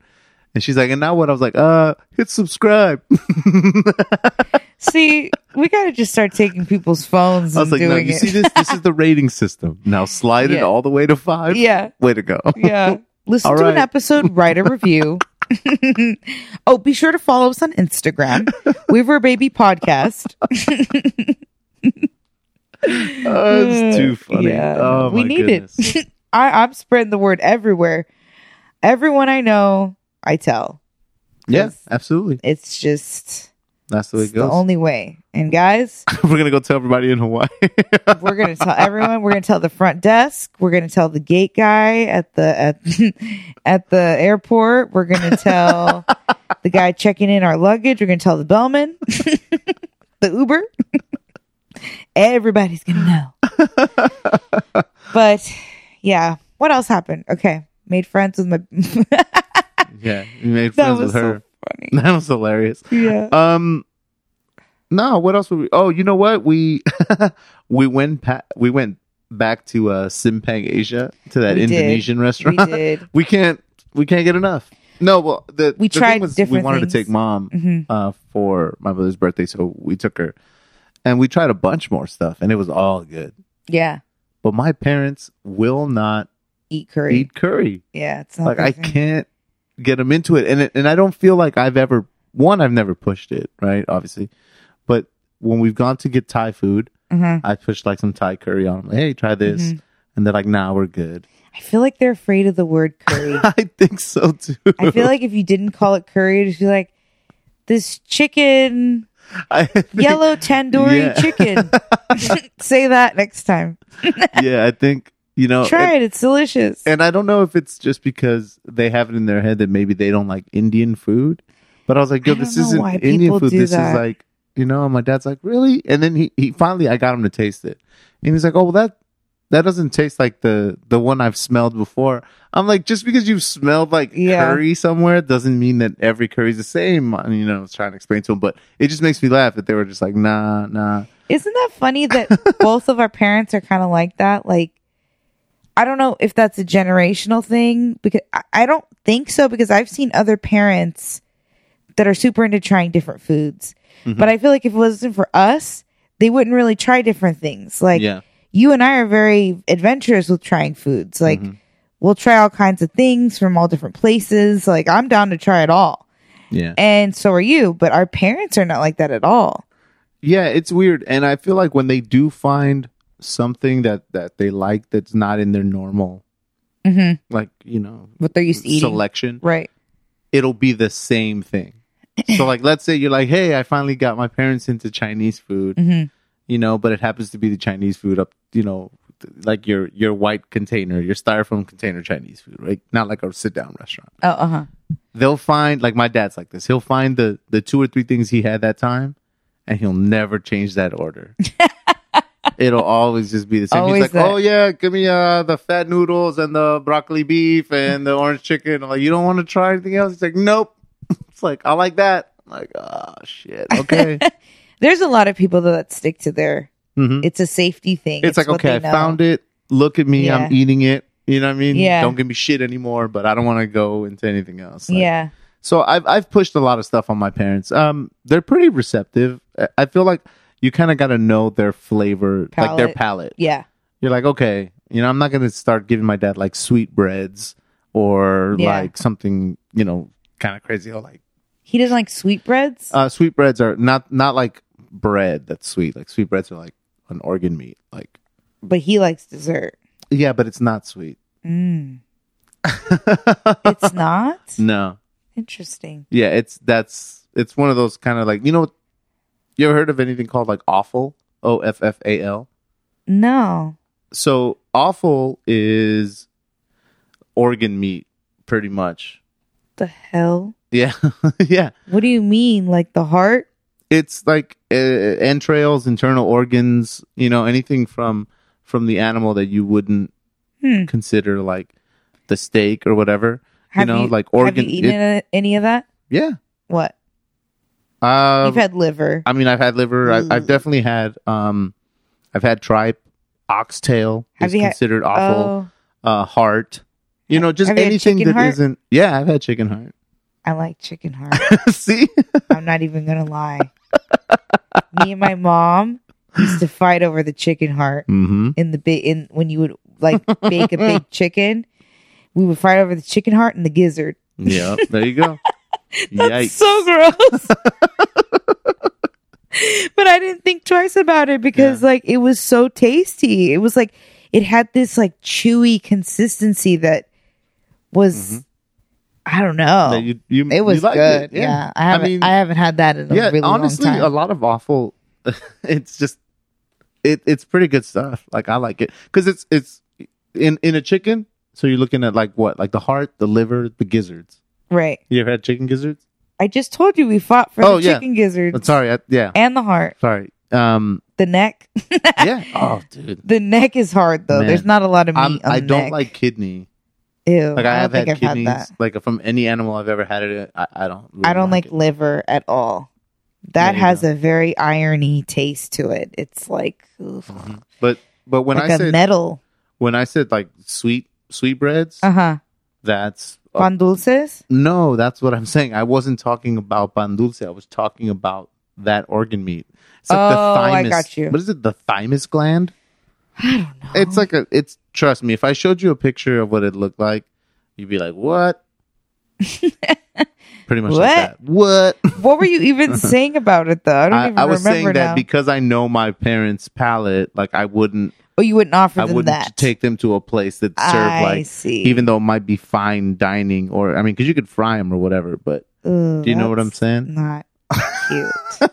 And she's like, and now what? I was like, uh, hit subscribe. See, we got to just start taking people's phones I and was like, no, you it. see this? This is the rating system. Now slide it all the way to five. yeah, Way to go. yeah. Listen All to an episode, write a review. oh, be sure to follow us on Instagram, Weaver Baby Podcast. Oh, it's too funny. Yeah, Oh, we my need goodness. it. I, I'm spreading the word everywhere. Everyone I know, I tell. Yeah, Yes. absolutely. It's just That's the way it's it the only way. And guys, We're gonna go tell everybody in Hawaii. we're gonna tell everyone. We're gonna tell the front desk. We're gonna tell the gate guy at the at at the airport. We're gonna tell the guy checking in our luggage. We're gonna tell the bellman, the Uber. Everybody's gonna know. but yeah, what else happened? Okay, made friends with my. yeah, you made friends with her. so funny. That was hilarious. Yeah. Um, no, what else would we? Oh, you know what? We we went pa- we went back to uh Simpang Asia to that We did. Indonesian We restaurant. did. we can't we can't get enough. No, well, the We the thing tried was we different wanted to take mom Mhm. uh for my brother's birthday, so we took her, and we tried a bunch more stuff, and it was all good. Yeah. But my parents will not Eat curry. eat curry. Yeah, it's not Like their I thing. can't get them into it, and it, and I don't feel like I've ever one. I've never pushed it, right? Obviously, but when we've gone to get Thai food, Mhm. I pushed like some Thai curry on them. Like, hey, try this, Mm-hmm. and they're like, "Nah, we're good." I feel like they're afraid of the word curry. I think so too. I feel like if you didn't call it curry, it'd be like this chicken, think- yellow tandoori Yeah. chicken. Say that next time. yeah, I think you know. Try and, it. It's delicious. and I don't know if it's just because they have it in their head that maybe they don't like Indian food, but I was like, "Yo, this isn't Indian food. This that. is like." You know, and my dad's like, really? And then he, he finally, I got him to taste it. And he's like, oh, well, that, that doesn't taste like the, the one I've smelled before. I'm like, just because you've smelled like Yeah. curry somewhere doesn't mean that every curry's the same. And, you know, I was trying to explain to him, but it just makes me laugh that they were just like, nah, nah. Isn't that funny that both of our parents are kind of like that? Like, I don't know if that's a generational thing because I, I don't think so because I've seen other parents that are super into trying different foods. Mm-hmm. But I feel like if it wasn't for us, they wouldn't really try different things. Like, yeah. you and I are very adventurous with trying foods. Like, Mm-hmm. we'll try all kinds of things from all different places. Like, I'm down to try it all. Yeah. And so are you, but our parents are not like that at all. Yeah, it's weird, and I feel like when they do find something that that they like that's not in their normal, Mm-hmm. like you know, What they're used to eating. selection, Right. it'll be the same thing. so, like, let's say you're like, "Hey, I finally got my parents into Chinese food," Mhm. you know, but it happens to be the Chinese food up, you know, like your your white container, your styrofoam container Chinese food, right? Not like a sit down restaurant. Oh, uh huh. They'll find like my dad's like this. He'll find the the two or three things he had that time, and he'll never change that order. It'll always just be the same. Always He's like, that. "Oh yeah, give me uh the fat noodles and the broccoli beef and the orange chicken." I'm like, "You don't want to try anything else?" He's like, "Nope." It's like, "I like that." I'm like, "Oh shit, okay." There's a lot of people that stick to their. Mhm. It's a safety thing. It's, like, okay, I found it. look at me, Yeah. I'm eating it. You know what I mean? Yeah. Don't give me shit anymore, but I don't want to go into anything else. Like, yeah. So I've I've pushed a lot of stuff on my parents. Um, they're pretty receptive. I feel like you kind of got to know their flavor, like their Palate. Yeah. You're like, okay, you know, I'm not gonna start giving my dad like sweet breads or Yeah. like something, you know, kind of crazy. Or like He doesn't like sweetbreads. uh, sweet breads are not not like bread that's sweet. Like sweet breads are like an organ meat. Like but he likes dessert. yeah, but it's not sweet. Mm. It's not? No. Interesting. Yeah, it's that's it's one of those kind of like you know. You ever heard of anything called like offal? O F F A L. No. So offal is organ meat, pretty much. The hell? Yeah, yeah. What do you mean? Like the heart? It's like uh, entrails, internal organs. You know, anything from from the animal that you wouldn't Hmm. consider like the steak or whatever. Have you know, you, like organ. Have you eaten it- any of that? yeah. What? Um, You've had liver. I mean, I've had liver. I, I've definitely had. Um, I've had tripe, oxtail Have is had- considered offal. Oh, Uh, heart. You know, just Have anything that not Yeah, I've had chicken heart. I like chicken heart. See, I'm not even gonna lie. Me and my mom used to fight over the chicken heart mm-hmm. in the big in when you would like bake a big chicken. We would fight over the chicken heart and the gizzard. yeah, there you go. That's Yikes! so gross. but I didn't think twice about it because like it was so tasty. It was like it had this like chewy consistency that was I don't know. Mm-hmm. You- you- it was good. it, Yeah. I haven't I, mean, haven't had that in a yeah. really honestly, a lot of offal. it's just, it it's pretty good stuff. Like I like it because it's it's in in a chicken. So you're looking at like what, like the heart, the liver, the gizzards. Right. You ever had chicken gizzards? I just told you we fought for Oh, the yeah. chicken gizzards Oh, sorry, I, yeah, and the heart. sorry. Um, The neck. yeah. Oh, dude. the neck is hard though. Man. There's not a lot of meat I'm, on I the don't neck. like kidney. Ew. Like I, I, have don't had think I've kidneys, had that. like from any animal I've ever had it. I, I don't. Really I don't like it. liver at all. That you has a very irony taste to it. It's like oof, But but when like I a said metal. when I said like sweet sweet breads, Uh huh. that's Oh. Pan dulces. no, that's what I'm saying. I wasn't talking about pan dulce. I was talking about that organ meat. It's like the Oh, I got you. What is it? The thymus gland. I don't know. It's like a. It's trust me. If I showed you a picture of what it looked like, you'd be like, "What?" Pretty much What? like that. What? what were you even saying about it though? I don't I, even I was remember saying that because I know my parents' palate, like I wouldn't, oh, you wouldn't offer I them wouldn't that. take them to a place that served I like, see. even though it might be fine dining, or I mean, because you could fry them or whatever. But Ugh, do you know what I'm that's saying? Not cute.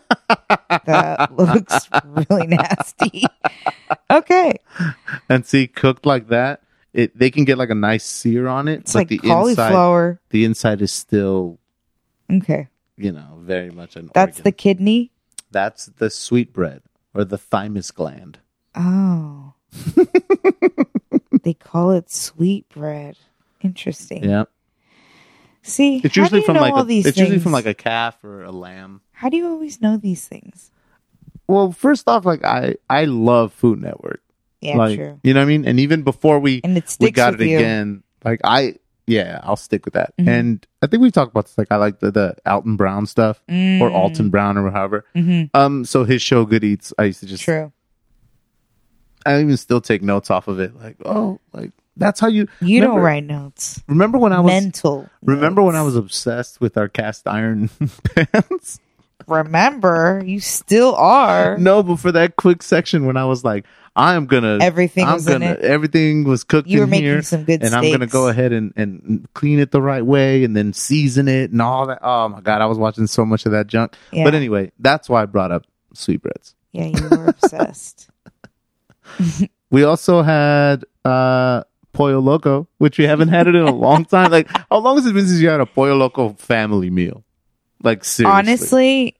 that looks really nasty. Okay, and see, cooked like that, it they can get like a nice sear on it. it's but like the inside, cauliflower. the inside is still, Okay, you know, very much an. that's the kidney. that's the sweetbread or the thymus gland. Oh. they call it sweet bread. Interesting. Yeah, See, it's usually from like all a, these it's usually from like a calf or a lamb. How do you always know these things? Well, first off, like I I love Food Network. Yeah, like true. you know what I mean. And even before we And it we got it you. again, like I yeah, I'll stick with that. Mhm. And I think we talked about this. Like I like the the Alton Brown stuff or Mm. Alton Brown or however. Mhm. Um, so his show Good Eats, I used to just True. I even still take notes off of it. Like oh, like that's how you You remember, don't write notes. Remember when I was Mental. remember when I was obsessed with our cast iron pans? Remember, you still are. no, but for that quick section when I was like, I am gonna Everything I'm was gonna everything was cooked You were in making here, some good and I'm gonna go ahead and, and clean it the right way, and then season it and all that. Oh my god, I was watching so much of that junk. Yeah. But anyway, that's why I brought up sweetbreads. Yeah, you were obsessed. We also had uh Pollo Loco, which we haven't had it in a long time. Like, how long has it been since you had a Pollo Loco family meal? Like seriously, Honestly,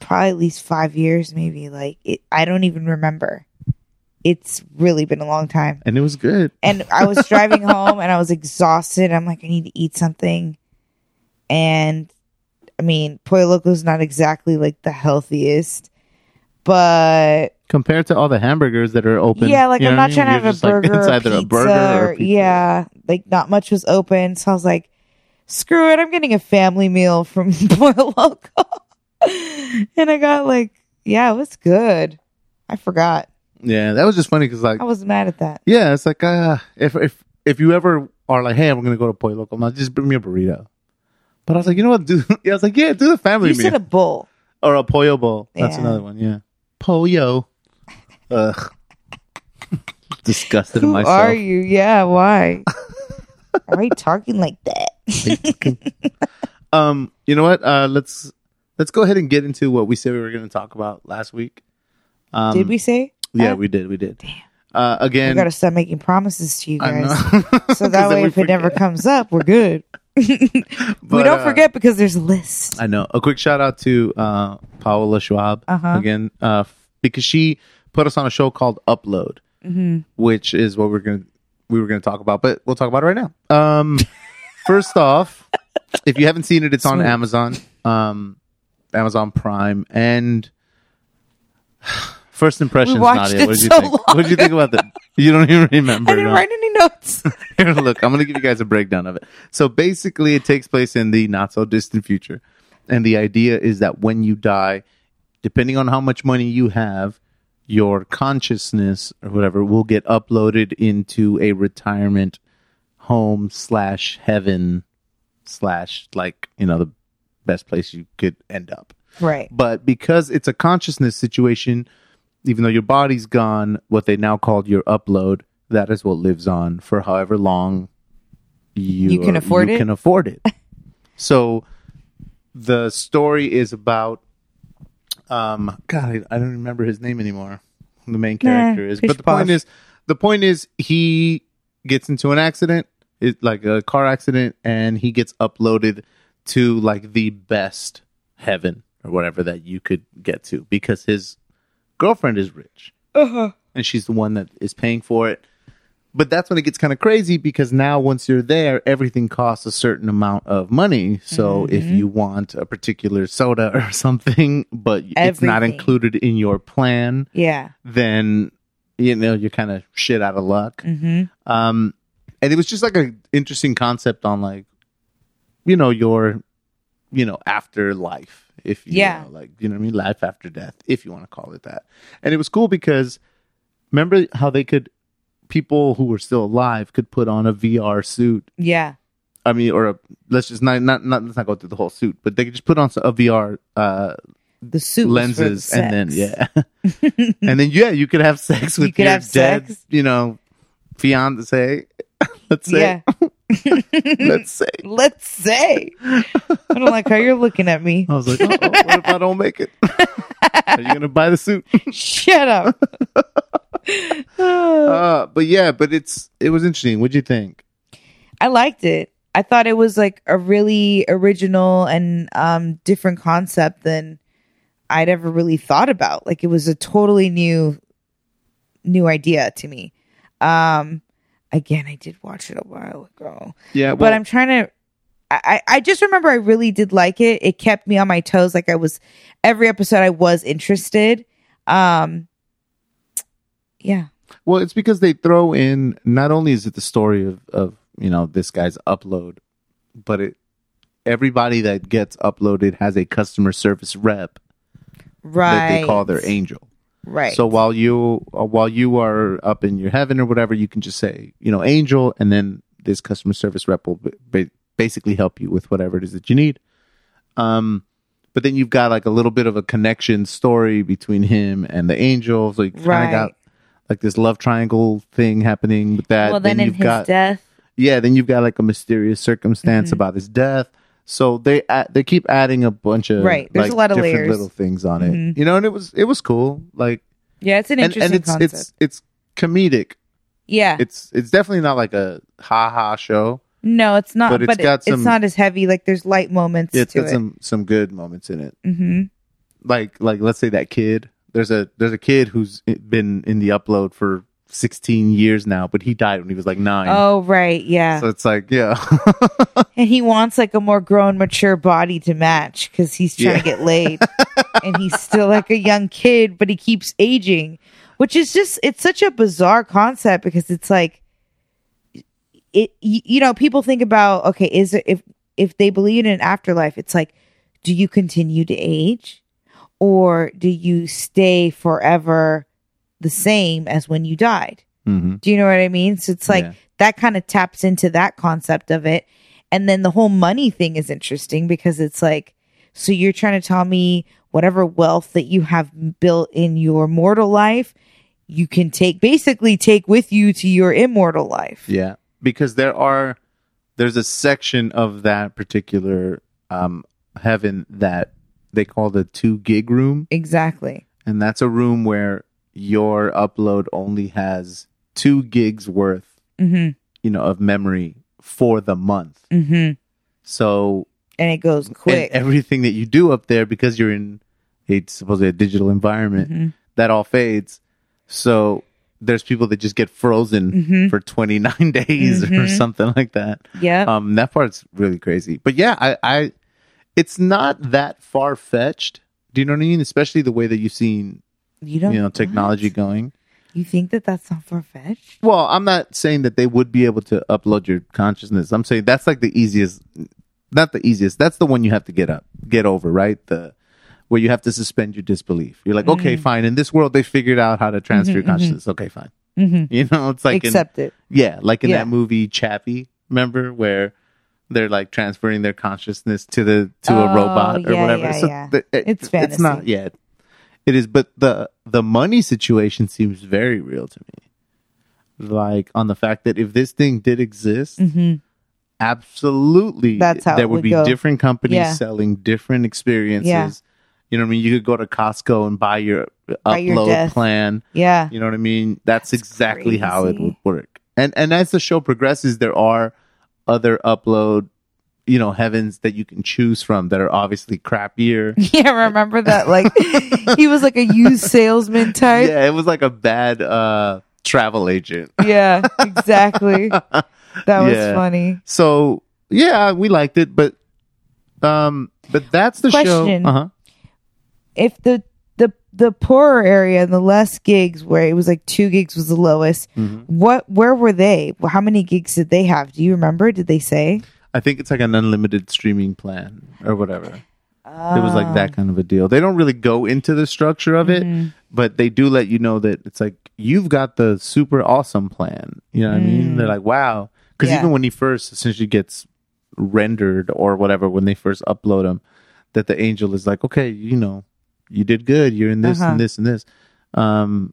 probably at least five years, maybe. Like, it, I don't even remember. It's really been a long time. and it was good. And I was driving home and I was exhausted. I'm like, I need to eat something. And I mean, Pollo Loco's not exactly like the healthiest, but compared to all the hamburgers that are open. yeah, like I'm I not mean? trying to have a like, burger. it's or either pizza, a burger or pizza. yeah, like not much was open, so I was like, screw it, I'm getting a family meal from Pollo Loco, and I got like, yeah, it was good. I forgot. Yeah, that was just funny because like I was mad at that. Yeah, it's like uh, if if if you ever are like, hey, I'm gonna go to Pollo Loco, man, just bring me a burrito. But I was like, you know what? Do yeah, I was like, yeah, do the family You meal said a bull. or a pollo bowl. That's Yeah. another one. Yeah, pollo. Ugh, disgusted in Who myself. are you? Yeah, why? why are you talking like that? Um, you know what? Uh, let's let's go ahead and get into what we said we were going to talk about last week. Um, Did we say? Yeah, that? we did. We did. Damn. Uh, again, We got to start making promises to you guys. so that way, we if it never comes up, we're good. We don't uh, forget because there's a list. I know. A quick shout out to uh, Paola Schwab Uh-huh. again, uh, f- because she put us on a show called Upload, Mm-hmm. which is what we're gonna we were gonna talk about, but we'll talk about it right now. Um, first off, if you haven't seen it, it's on Amazon, um, Amazon Prime, and first impressions. we watched Nadia, it what did you so think? long What did you think about that? You don't even remember. I didn't no? write any notes. Here, look, I'm going to give you guys a breakdown of it. So basically, it takes place in the not so distant future. And the idea is that when you die, depending on how much money you have, your consciousness or whatever will get uploaded into a retirement home slash heaven slash like, you know, the best place you could end up. right. But because it's a consciousness situation, even though your body's gone, what they now called your upload, that is what lives on for however long you, You can are- afford you it? can afford it. so the story is about um God, I, I don't remember his name anymore. The main Nah, character is. But the point is the point is he gets into an accident, it like a car accident, and he gets uploaded to like the best heaven or whatever that you could get to because his girlfriend is rich Uh-huh. and she's the one that is paying for it. But that's when it gets kind of crazy because now once you're there, everything costs a certain amount of money. So if Mm-hmm. you want a particular soda or something, but it's not included in your plan, Yeah. then you know you're kind of shit out of luck. Mm-hmm. Um, and it was just like an interesting concept on like, you know, your, you know, afterlife. If you Yeah. know, like you know what I mean, life after death, if you want to call it that. And it was cool because remember how they could people who were still alive could put on a VR suit. Yeah. I mean, or a let's just not not, not let's not go through the whole suit, but they could just put on a VR uh, The suit for the lenses and then yeah, and then yeah, you could have sex with You could your have dead, sex. you know, fiance. Let's say, Yeah. let's say. Let's say. I don't like how you're looking at me. I was like, what if I don't make it? Are you gonna buy the suit? Shut up. Uh, but yeah, but it's it was interesting. What'd you think? I liked it. I thought it was like a really original and um different concept than I'd ever really thought about. Like it was a totally new new idea to me. Um again, I did watch it a while ago. Yeah, but I'm trying to I, I I just remember I really did like it. It kept me on my toes. Like I was every episode I was interested. Um yeah. Well, it's because they throw in not only is it the story of of you know this guy's upload, but it everybody that gets uploaded has a customer service rep Right. that they call their angel. Right. So while you uh, while you are up in your heaven or whatever, you can just say you know angel, and then this customer service rep will ba- ba- basically help you with whatever it is that you need. Um, but then you've got like a little bit of a connection story between him and the angel. So you kind of Right. got like this love triangle thing happening with that. well then, in you've his got death. yeah, then you've got like a mysterious circumstance Mm-hmm. about his death. So they add, they keep adding a bunch of Right. There's like, a lot of different layers. little things on it, Mhm. you know, and it was it was cool. Like Yeah, it's an and, interesting and it's concept. it's it's comedic. yeah. It's it's definitely not like a ha ha show. no, it's not. but But, it's it- got it's not as heavy. Like there's light moments It's to got it. some some good moments in it. Mm-hmm. Like like let's say that kid. There's a there's a kid who's been in the upload for 16 years now, but he died when he was like nine. Oh, right. Yeah. So it's like, yeah. and he wants like a more grown, mature body to match because he's trying Yeah. to get laid. and he's still like a young kid, but he keeps aging, which is just, it's such a bizarre concept because it's like, it, you, you know, people think about, okay, is it, if, if they believe in an afterlife, it's like, do you continue to age or do you stay forever the same as when you died? hmm Do you know what I mean? So it's like Yeah. that kind of taps into that concept of it. And then the whole money thing is interesting because it's like, so you're trying to tell me whatever wealth that you have built in your mortal life, you can take basically take with you to your immortal life. Yeah, because there are there's a section of that particular um, heaven that they call the two gig room, Exactly. and that's a room where your upload only has two gigs worth, Mm-hmm. you know, of memory for the month. Mm-hmm. So And it goes and quick. everything that you do up there because you're in a supposedly a digital environment Mhm. that all fades. So there's people that just get frozen Mhm. for 29 days or Mhm. something like that. Yeah. Um, that part's really crazy. But yeah, I, I, it's not that far fetched. Do you know what I mean? Especially the way that you've seen, you don't you know, technology what? going. You think that that's not far fetched? Well, I'm not saying that they would be able to upload your consciousness. I'm saying that's like the easiest, not the easiest. That's the one you have to get up, get over, right? The where you have to suspend your disbelief. You're like, okay, mm-hmm. fine. In this world, they figured out how to mm-hmm, transfer your mm-hmm. consciousness. Okay, fine. Mm-hmm. You know, it's like in, Accept it. Yeah, like in Yeah. that movie Chappie, remember where they're like transferring their consciousness to the to a Oh, robot or yeah, whatever. yeah, so yeah. the- it- It's It's not fantasy. It is, but the the money situation seems very real to me. Like on the fact that if this thing did exist, Mm-hmm. absolutely, That's how there would would be go. different companies Yeah. selling different experiences. Yeah. You know what I mean? You could go to Costco and buy your Buy your upload death. plan. Yeah. You know what I mean? That's, That's exactly how it would work. And and as the show progresses, there are other upload, you know, heavens that you can choose from that are obviously crappier. Yeah, remember that? Like he was like a used salesman type. yeah, it was like a bad uh travel agent. Yeah, exactly. That was Yeah. funny. So yeah, we liked it, but um, but that's the Question. show. Uh huh. If the the the poorer area and the less gigs, where it was like two gigs was the lowest, Mm-hmm. what where were they? How many gigs did they have? Do you remember? Did they say? I think it's like an unlimited streaming plan or whatever. It was like that kind of a deal. They don't really go into the structure of it, Mm-hmm. but they do let you know that it's like you've got the super awesome plan. You know what I mean? They're like, wow. Because Mm. Yeah. even when he first essentially gets rendered or whatever, when they first upload him, that the angel is like, okay, you know, you did good. You're in this Uh-huh. and this and this. Um,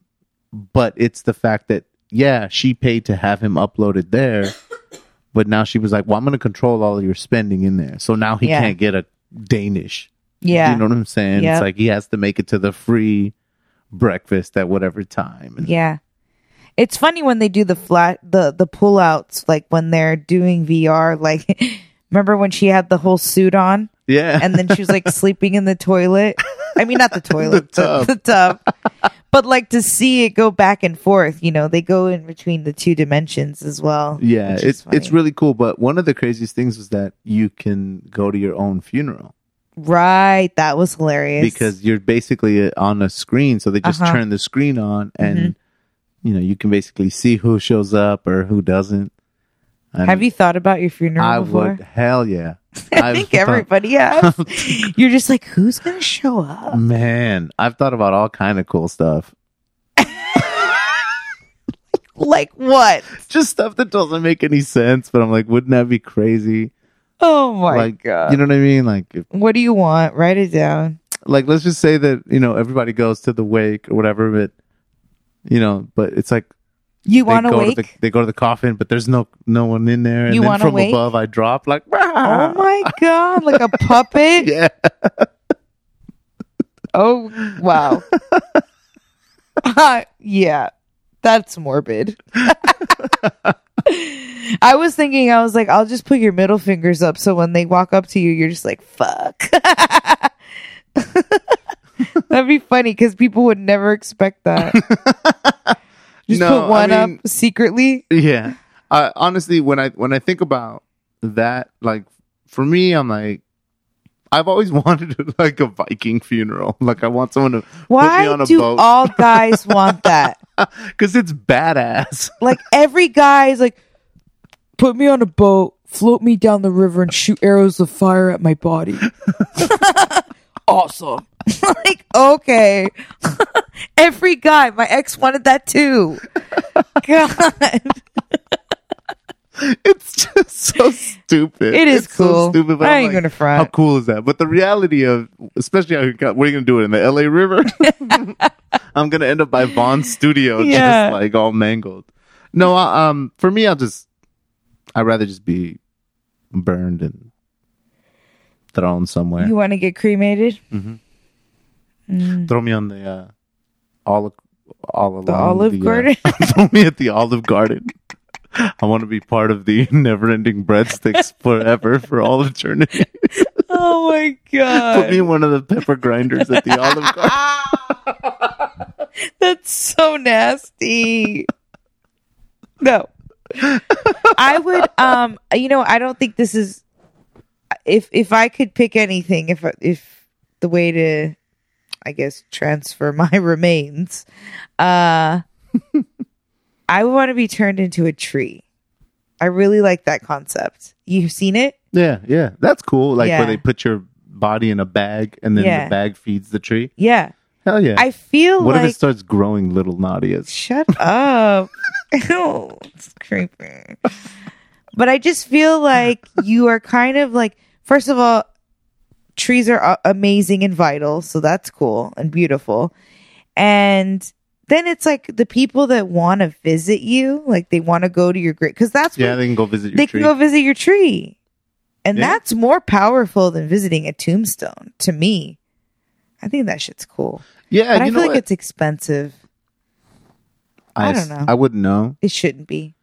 but it's the fact that yeah, she paid to have him uploaded there. But now she was like, "Well, I'm going to control all of your spending in there." So now he Yeah. can't get a Danish Yeah, you know what I'm saying? Yep. It's like he has to make it to the free breakfast at whatever time. And yeah. It's funny when they do the flat the the pullouts, like when they're doing VR. Like, remember when she had the whole suit on? yeah. and then she was like sleeping in the toilet. I mean, not the toilet, The the the, tub. But like to see it go back and forth, you know, they go in between the two dimensions as well. yeah, it's it's really cool. But one of the craziest things was that you can go to your own funeral right. That was hilarious because you're basically uh, on a screen. So they just Uh-huh. turn the screen on, and Mm-hmm. you know you can basically see who shows up or who doesn't. And have you thought about your funeral I before? would. Hell yeah. I I've think thought- everybody has. You're just like, who's gonna show up? Man, I've thought about all kind of cool stuff. Like what? Just stuff that doesn't make any sense, but I'm like, wouldn't that be crazy? Oh my like, god! you know what I mean? Like, if, what do you want? Write it down. like let's just say that you know everybody goes to the wake or whatever, but you know, but it's like You want to wake? the they go to the coffin, but there's no no one in there, and You then from wake? above I drop like, oh my god! Like a puppet? yeah, Oh wow. Uh, yeah. That's morbid. I was thinking I was like I'll just put your middle fingers up so when they walk up to you you're just like fuck. That'd be funny cuz people would never expect that. Just No, put one I mean- up secretly. Yeah. Uh, honestly, when I when I think about that, like for me, I'm like, I've always wanted like a Viking funeral. Like I want someone to put me Why on a do boat all guys want that? because it's badass. Like every guy is like, put me on a boat, float me down the river, and shoot arrows of fire at my body. awesome. like okay, every guy. My ex wanted that too. God, It's just so stupid. It is It's so cool. stupid. I ain't gonna front. How cool is that? But the reality of, especially how what are you gonna do it in the L.A. River? I'm gonna end up by Vaughn's studio, Yeah. just like all mangled. No, I, um, for me, I'll just, I'd rather just be burned and thrown somewhere. you want to get cremated? Throw me on the uh, olive, all The Olive the, uh, Garden? throw me at the Olive Garden. I want to be part of the never-ending breadsticks forever for all eternity. Oh my god! Put me in one of the pepper grinders at the Olive Garden. that's so nasty. No, I would. Um, you know, I don't think this is. If if I could pick anything, if if the way to, I guess, transfer my remains, uh, I would want to be turned into a tree. I really like that concept. You've seen it? Yeah, yeah, that's cool. Like Yeah. where they put your body in a bag and then Yeah. the bag feeds the tree. Yeah. Hell yeah! I feel what like if it starts growing little Nadias? Shut up. Ew, it's creepy. But I just feel like you are kind of like, first of all, trees are uh, amazing and vital. So that's cool and beautiful. And then it's like the people that want to visit you, like they want to go to your grave, because that's Yeah, what they can go visit your they tree. can go visit your tree. And Yeah. that's more powerful than visiting a tombstone to me. I think that shit's cool. yeah, But I feel like what? it's expensive. I don't know. I wouldn't know. It shouldn't be.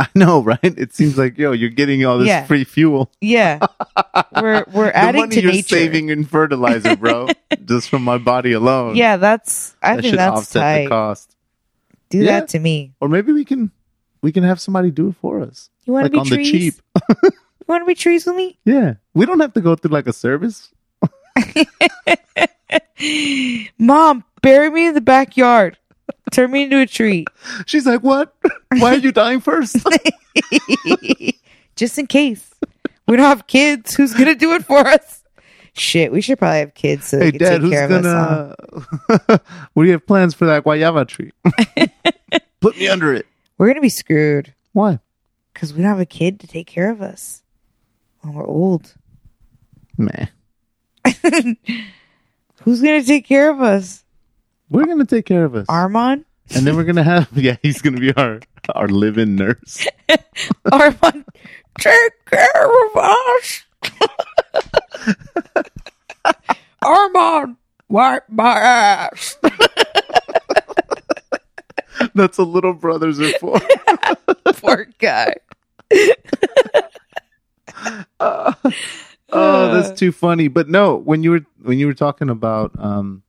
I know, right? It seems like yo, you're getting all this Yeah. free fuel. Yeah. We're we're the adding money to you're nature. saving in fertilizer, bro, just from my body alone. Yeah, that's I that think should that's offset tight. the cost. Do Yeah. that to me. Or maybe we can we can have somebody do it for us, You want like to be on trees? the cheap. You want to be trees with me? Yeah, we don't have to go through like a service. Mom, bury me in the backyard. Turn me into a tree. She's like, "What? Why are you dying first? Just in case. We don't have kids. Who's gonna do it for us? Shit, we should probably have kids so they hey, can Dad, take who's care of us. huh? gonna? what do you have plans for that guayaba tree? Put me under it. We're gonna be screwed Why? because we don't have a kid to take care of us when we're old. Meh. Who's gonna take care of us? We're gonna take care of us, Armand? and then we're gonna have. Yeah, he's gonna be our our live-in nurse. Armand, take care of us. Armand, wipe my ass. That's what little brothers are for. Poor guy. Oh, that's too funny. But no, when you were when you were talking about um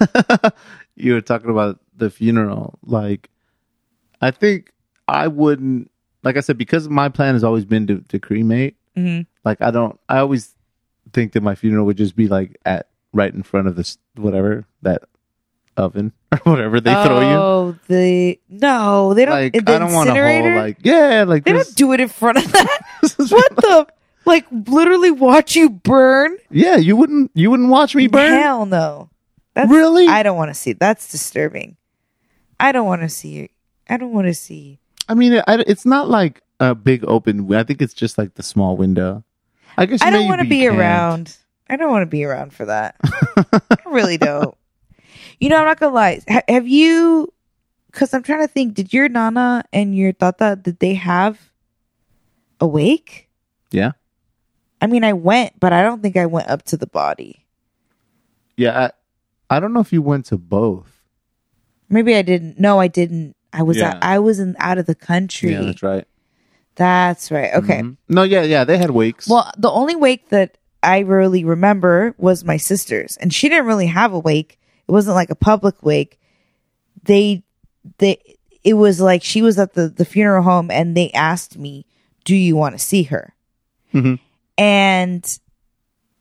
you were talking about the funeral, like I think I wouldn't like I said, because my plan has always been to, to cremate, Mhm. like I don't I always think that my funeral would just be like at right in front of this whatever, that oven or whatever they throw you. Oh, the no, they don't. Like the I don't want a whole like yeah, like They this- don't do it in front of that. what the? Like literally watch you burn? Yeah, you wouldn't you wouldn't watch me burn? Hell no. That's, Really? I don't want to see. That's disturbing. I don't want to see. I don't want to see. I mean, it, I, it's not like a big open. I think it's just like the small window. I guess I don't want to be can't. around. I don't want to be around for that. I really don't. You know, I'm not gonna lie. Ha- have you? Because I'm trying to think. Did your nana and your tata did they have a wake? Yeah, I mean, I went, but I don't think I went up to the body. yeah. I, I don't know if you went to both. Maybe I didn't. No, I didn't. I was Yeah. out, I was in out of the country. Yeah, that's right. That's right. Okay. Mhm. No, yeah, yeah. They had wakes. Well, the only wake that I really remember was my sister's, and she didn't really have a wake. It wasn't like a public wake. They they it was like she was at the the funeral home and they asked me, "Do you want to see her?" Mhm. And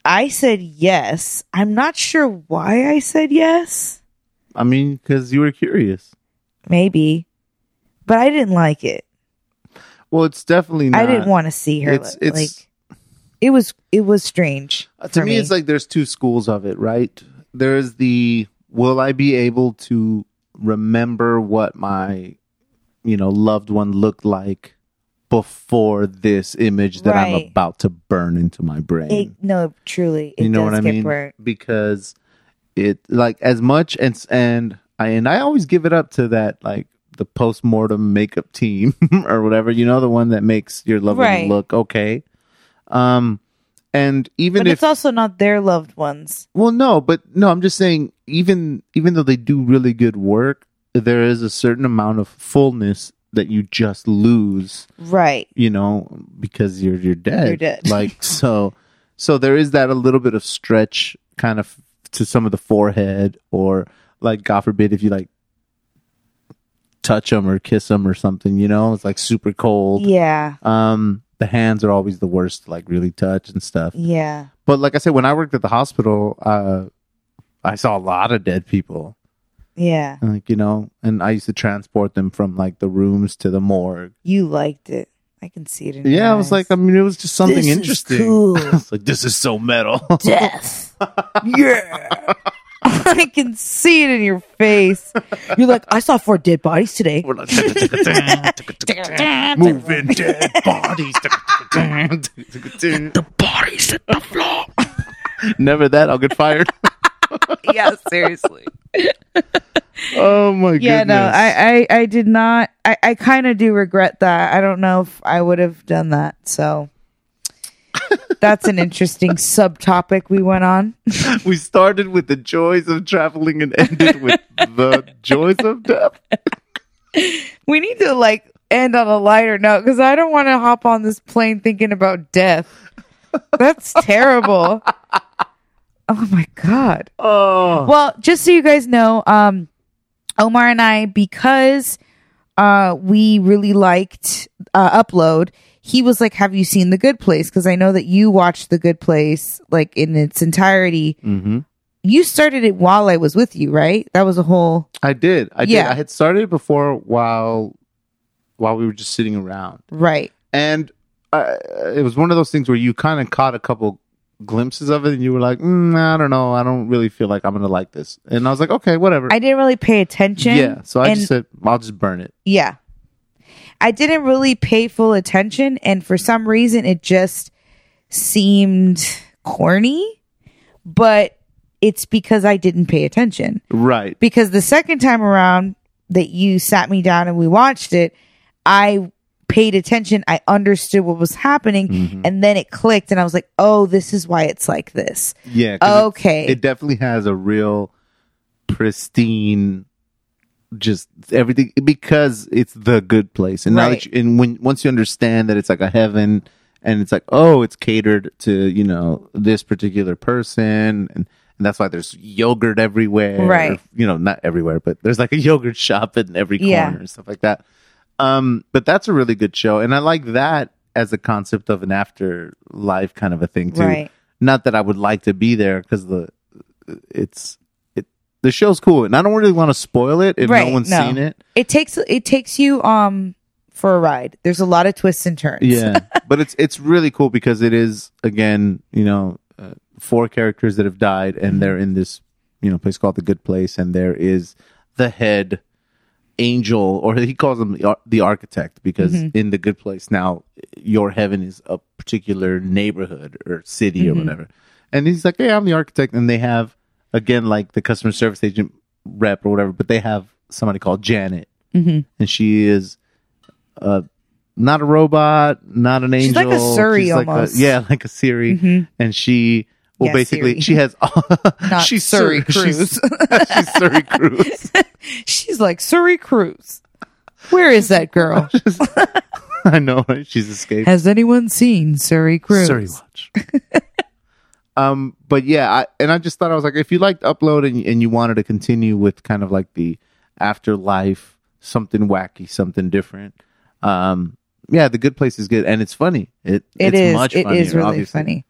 I said yes. I'm not sure why I said yes. I mean, because you were curious. Maybe, but I didn't like it. Well, it's definitely. Not, I didn't want to see her. It's like it was it was strange Uh, to for me, it's like there's two schools of it, right? There's the will I be able to remember what my you know loved one looked like before this image that I'm about to burn into my brain. It, no, truly, it you know what I mean? Because it like as much and and I and I always give it up to that like the post-mortem makeup team or whatever, you know, the one that makes your loved Right. one look okay. Um and even But if it's also not their loved ones. well, no, but no, I'm just saying, even even though they do really good work, there is a certain amount of fullness that you just lose, Right. you know, because you're you're dead. You're dead. Like so, so there is that a little bit of stretch, kind of to some of the forehead, or like God forbid if you like touch them or kiss them or something, you know, it's like super cold. Yeah. Um, the hands are always the worst to like really touch and stuff. Yeah. But like I said, when I worked at the hospital, uh, I saw a lot of dead people. Yeah. Like you know, and I used to transport them from like the rooms to the morgue. You liked it. I can see it in your Yeah, I was eyes. like, I mean, it was just something This is interesting. cool. I was like, this is so metal. death. yeah. I can see it in your face. You're like, I saw four dead bodies today. We're like, moving dead bodies. the bodies at the floor. Never that, I'll get fired. Yeah, seriously. Oh my goodness. Yeah, goodness. no, I, I, I did not. I, I kind of do regret that. I don't know if I would have done that. So that's an interesting subtopic we went on. we started with the joys of traveling and ended with the joys of death. We need to like end on a lighter note because I don't want to hop on this plane thinking about death. That's terrible. Oh my god. Oh, Well, just so you guys know, um, Omar and I, because uh, we really liked uh, Upload, he was like, "Have you seen The Good Place?" Because I know that you watched The Good Place like in its entirety. hmm You started it while I was with you, right? That was a whole I did. I did. Yeah. I had started before while while we were just sitting around, right. and I, it was one of those things where you kind of caught a couple glimpses of it, and you were like, mm, "I don't know. I don't really feel like I'm gonna like this." And I was like, "Okay, whatever." I didn't really pay attention. yeah. So I and- just said, "I'll just burn it." Yeah. I didn't really pay full attention and for some reason it just seemed corny, but it's because I didn't pay attention. Right. Because the second time around that you sat me down and we watched it, I paid attention, I understood what was happening, Mm-hmm. and then it clicked and I was like, "Oh, this is why it's like this." Yeah. Okay. It, definitely has a real pristine, just everything because it's the good place. And now Right. that you, and when once you understand that it's like a heaven, and it's like oh, it's catered to you know this particular person, and and that's why there's yogurt everywhere. Right. You know, not everywhere, but there's like a yogurt shop in every corner Yeah. and stuff like that. Um, but that's a really good show, and I like that as a concept of an afterlife kind of a thing too. Right. Not that I would like to be there because the it's it the show's cool, and I don't really want to spoil it if Right, no one's no. seen it. It takes it takes you um for a ride. There's a lot of twists and turns. Yeah, but it's it's really cool because it is again, you know, uh, four characters that have died, and they're in this you know place called the Good Place, and there is the head angel, or he calls him the, ar- the architect, because mm-hmm. in the Good Place now your heaven is a particular neighborhood or city or mm-hmm. whatever, and he's like, hey, I'm the architect, and they have again like the customer service agent rep or whatever, but they have somebody called Janet, mm-hmm. and she is uh, not a robot, not an angel. She's like a Siri like almost. yeah, like a Siri. And she, well, Yeah, basically, Siri. she has. Not she's Suri Sur- Cruise. She's, she's Suri Cruise. She's like Suri Cruise. Where is that girl? I know right? she's escaped. Has anyone seen Suri Cruise? Suri Watch. um, but yeah, I, and I just thought I was like, if you liked Upload and, and you wanted to continue with kind of like the afterlife something wacky, something different. Um, yeah, The Good Place is good, and it's funny. It It it's is. Much It is funnier, really obviously. funny.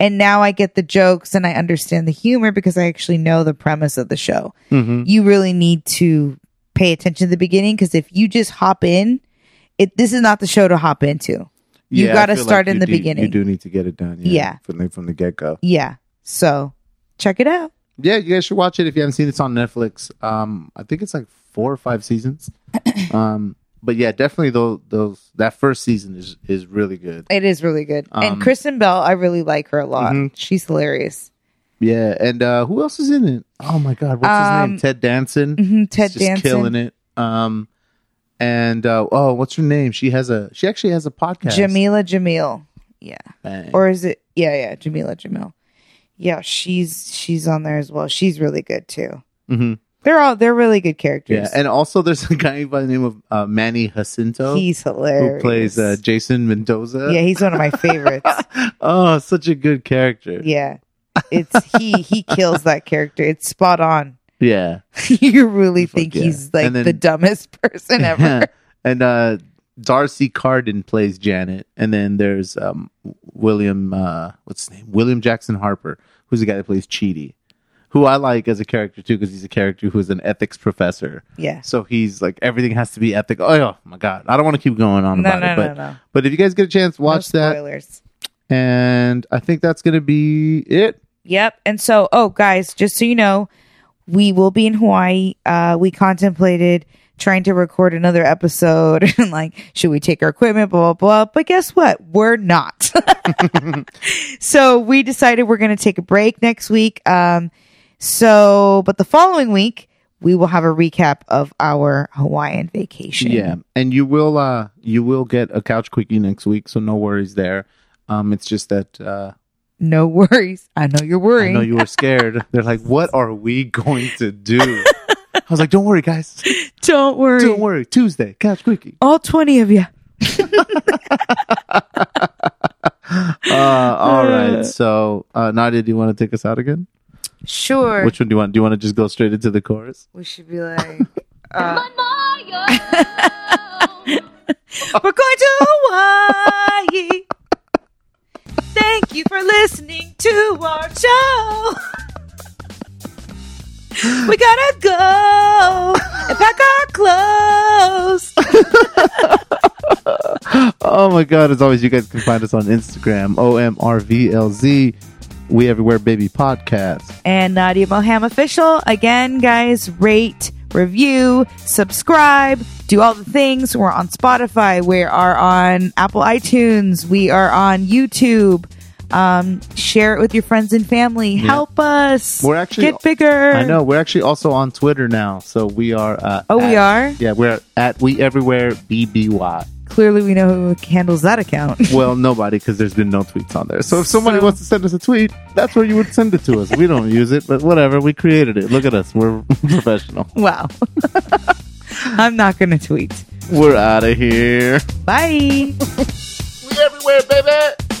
And now I get the jokes and I understand the humor because I actually know the premise of the show. Mhm. You really need to pay attention to the beginning because if you just hop in, it this is not the show to hop into. You Yeah, gotta start like in the do- beginning. You do need to get it done. Yeah. from the from the get go. Yeah. So check it out. Yeah, you guys should watch it if you haven't seen it. It's on Netflix. Um, I think it's like four or five seasons. um, but yeah, definitely those those that first season is is really good. It is really good. Um, and Kristen Bell, I really like her a lot. Mhm. She's hilarious. Yeah, and uh who else is in it? Oh my god, what's his Um, name? Ted Danson. Mhm, Ted He's Danson. killing it. Um, and uh oh, what's her name? She has a she actually has a podcast. Jameela Jamil. Yeah. Bang. Or is it yeah, yeah, Jameela Jamil. Yeah, she's she's on there as well. She's really good too. Mhm. They're all they're really good characters. yeah, and also there's a guy by the name of uh, Manny Jacinto he's hilarious. who plays uh, Jason Mendoza. Yeah, he's one of my favorites. oh, such a good character. yeah. It's he he kills that character. It's spot on. Yeah. you really think yeah. he's like then- the dumbest person ever. and uh D'Arcy Carden plays Janet, and then there's um William uh what's his name? William Jackson Harper, who's the guy that plays Chidi, who I like as a character too, because he's a character who's an ethics professor. yeah. So he's like everything has to be ethical. Oh, my god, I don't want to keep going on No, about no, it, but no, no. but if you guys get a chance, watch no that, spoilers. and I think that's gonna be it. Yep. And so, oh, guys, just so you know, we will be in Hawaii. Uh, we contemplated trying to record another episode and like, should we take our equipment, blah, blah, blah. But guess what? We're not. so we decided we're going to take a break next week. Um, so, but the following week, we will have a recap of our Hawaiian vacation. Yeah, and you will uh you will get a couch quickie next week, so no worries there. Um, it's just that uh, No worries. I know you're I worried. know you were scared. They're like, "What are we going to do?" I was like, "Don't worry, guys. Don't worry. Don't worry. Tuesday, couch quickie." All 20 of you. Uh, all right. So, uh, Nadia, do you want to take us out again? Sure. Which one do you want? Do you want to just go straight into the chorus? we should be like, uh, we're going to Hawaii. Thank you for listening to our show. We gotta go and pack our clothes. Oh my God! As always, you guys can find us on Instagram, OMRVLZ. We everywhere, baby podcast. And Nadia Moham official. Again, guys, rate, review, subscribe, do all the things. We're on Spotify. We are on Apple iTunes. We are on YouTube. Um, share it with your friends and family. Help us. We're actually- get bigger. I know we're actually also on Twitter now, so we are. Uh, Oh, we are? Yeah, we're at We Everywhere BBY. Clearly, we know who handles that account. Well, nobody, because there's been no tweets on there. So if somebody So- wants to send us a tweet, that's where you would send it to us. We don't use it, but whatever. We created it. Look at us. We're professional. wow. I'm not going to tweet. We're out of here. Bye. We everywhere, baby.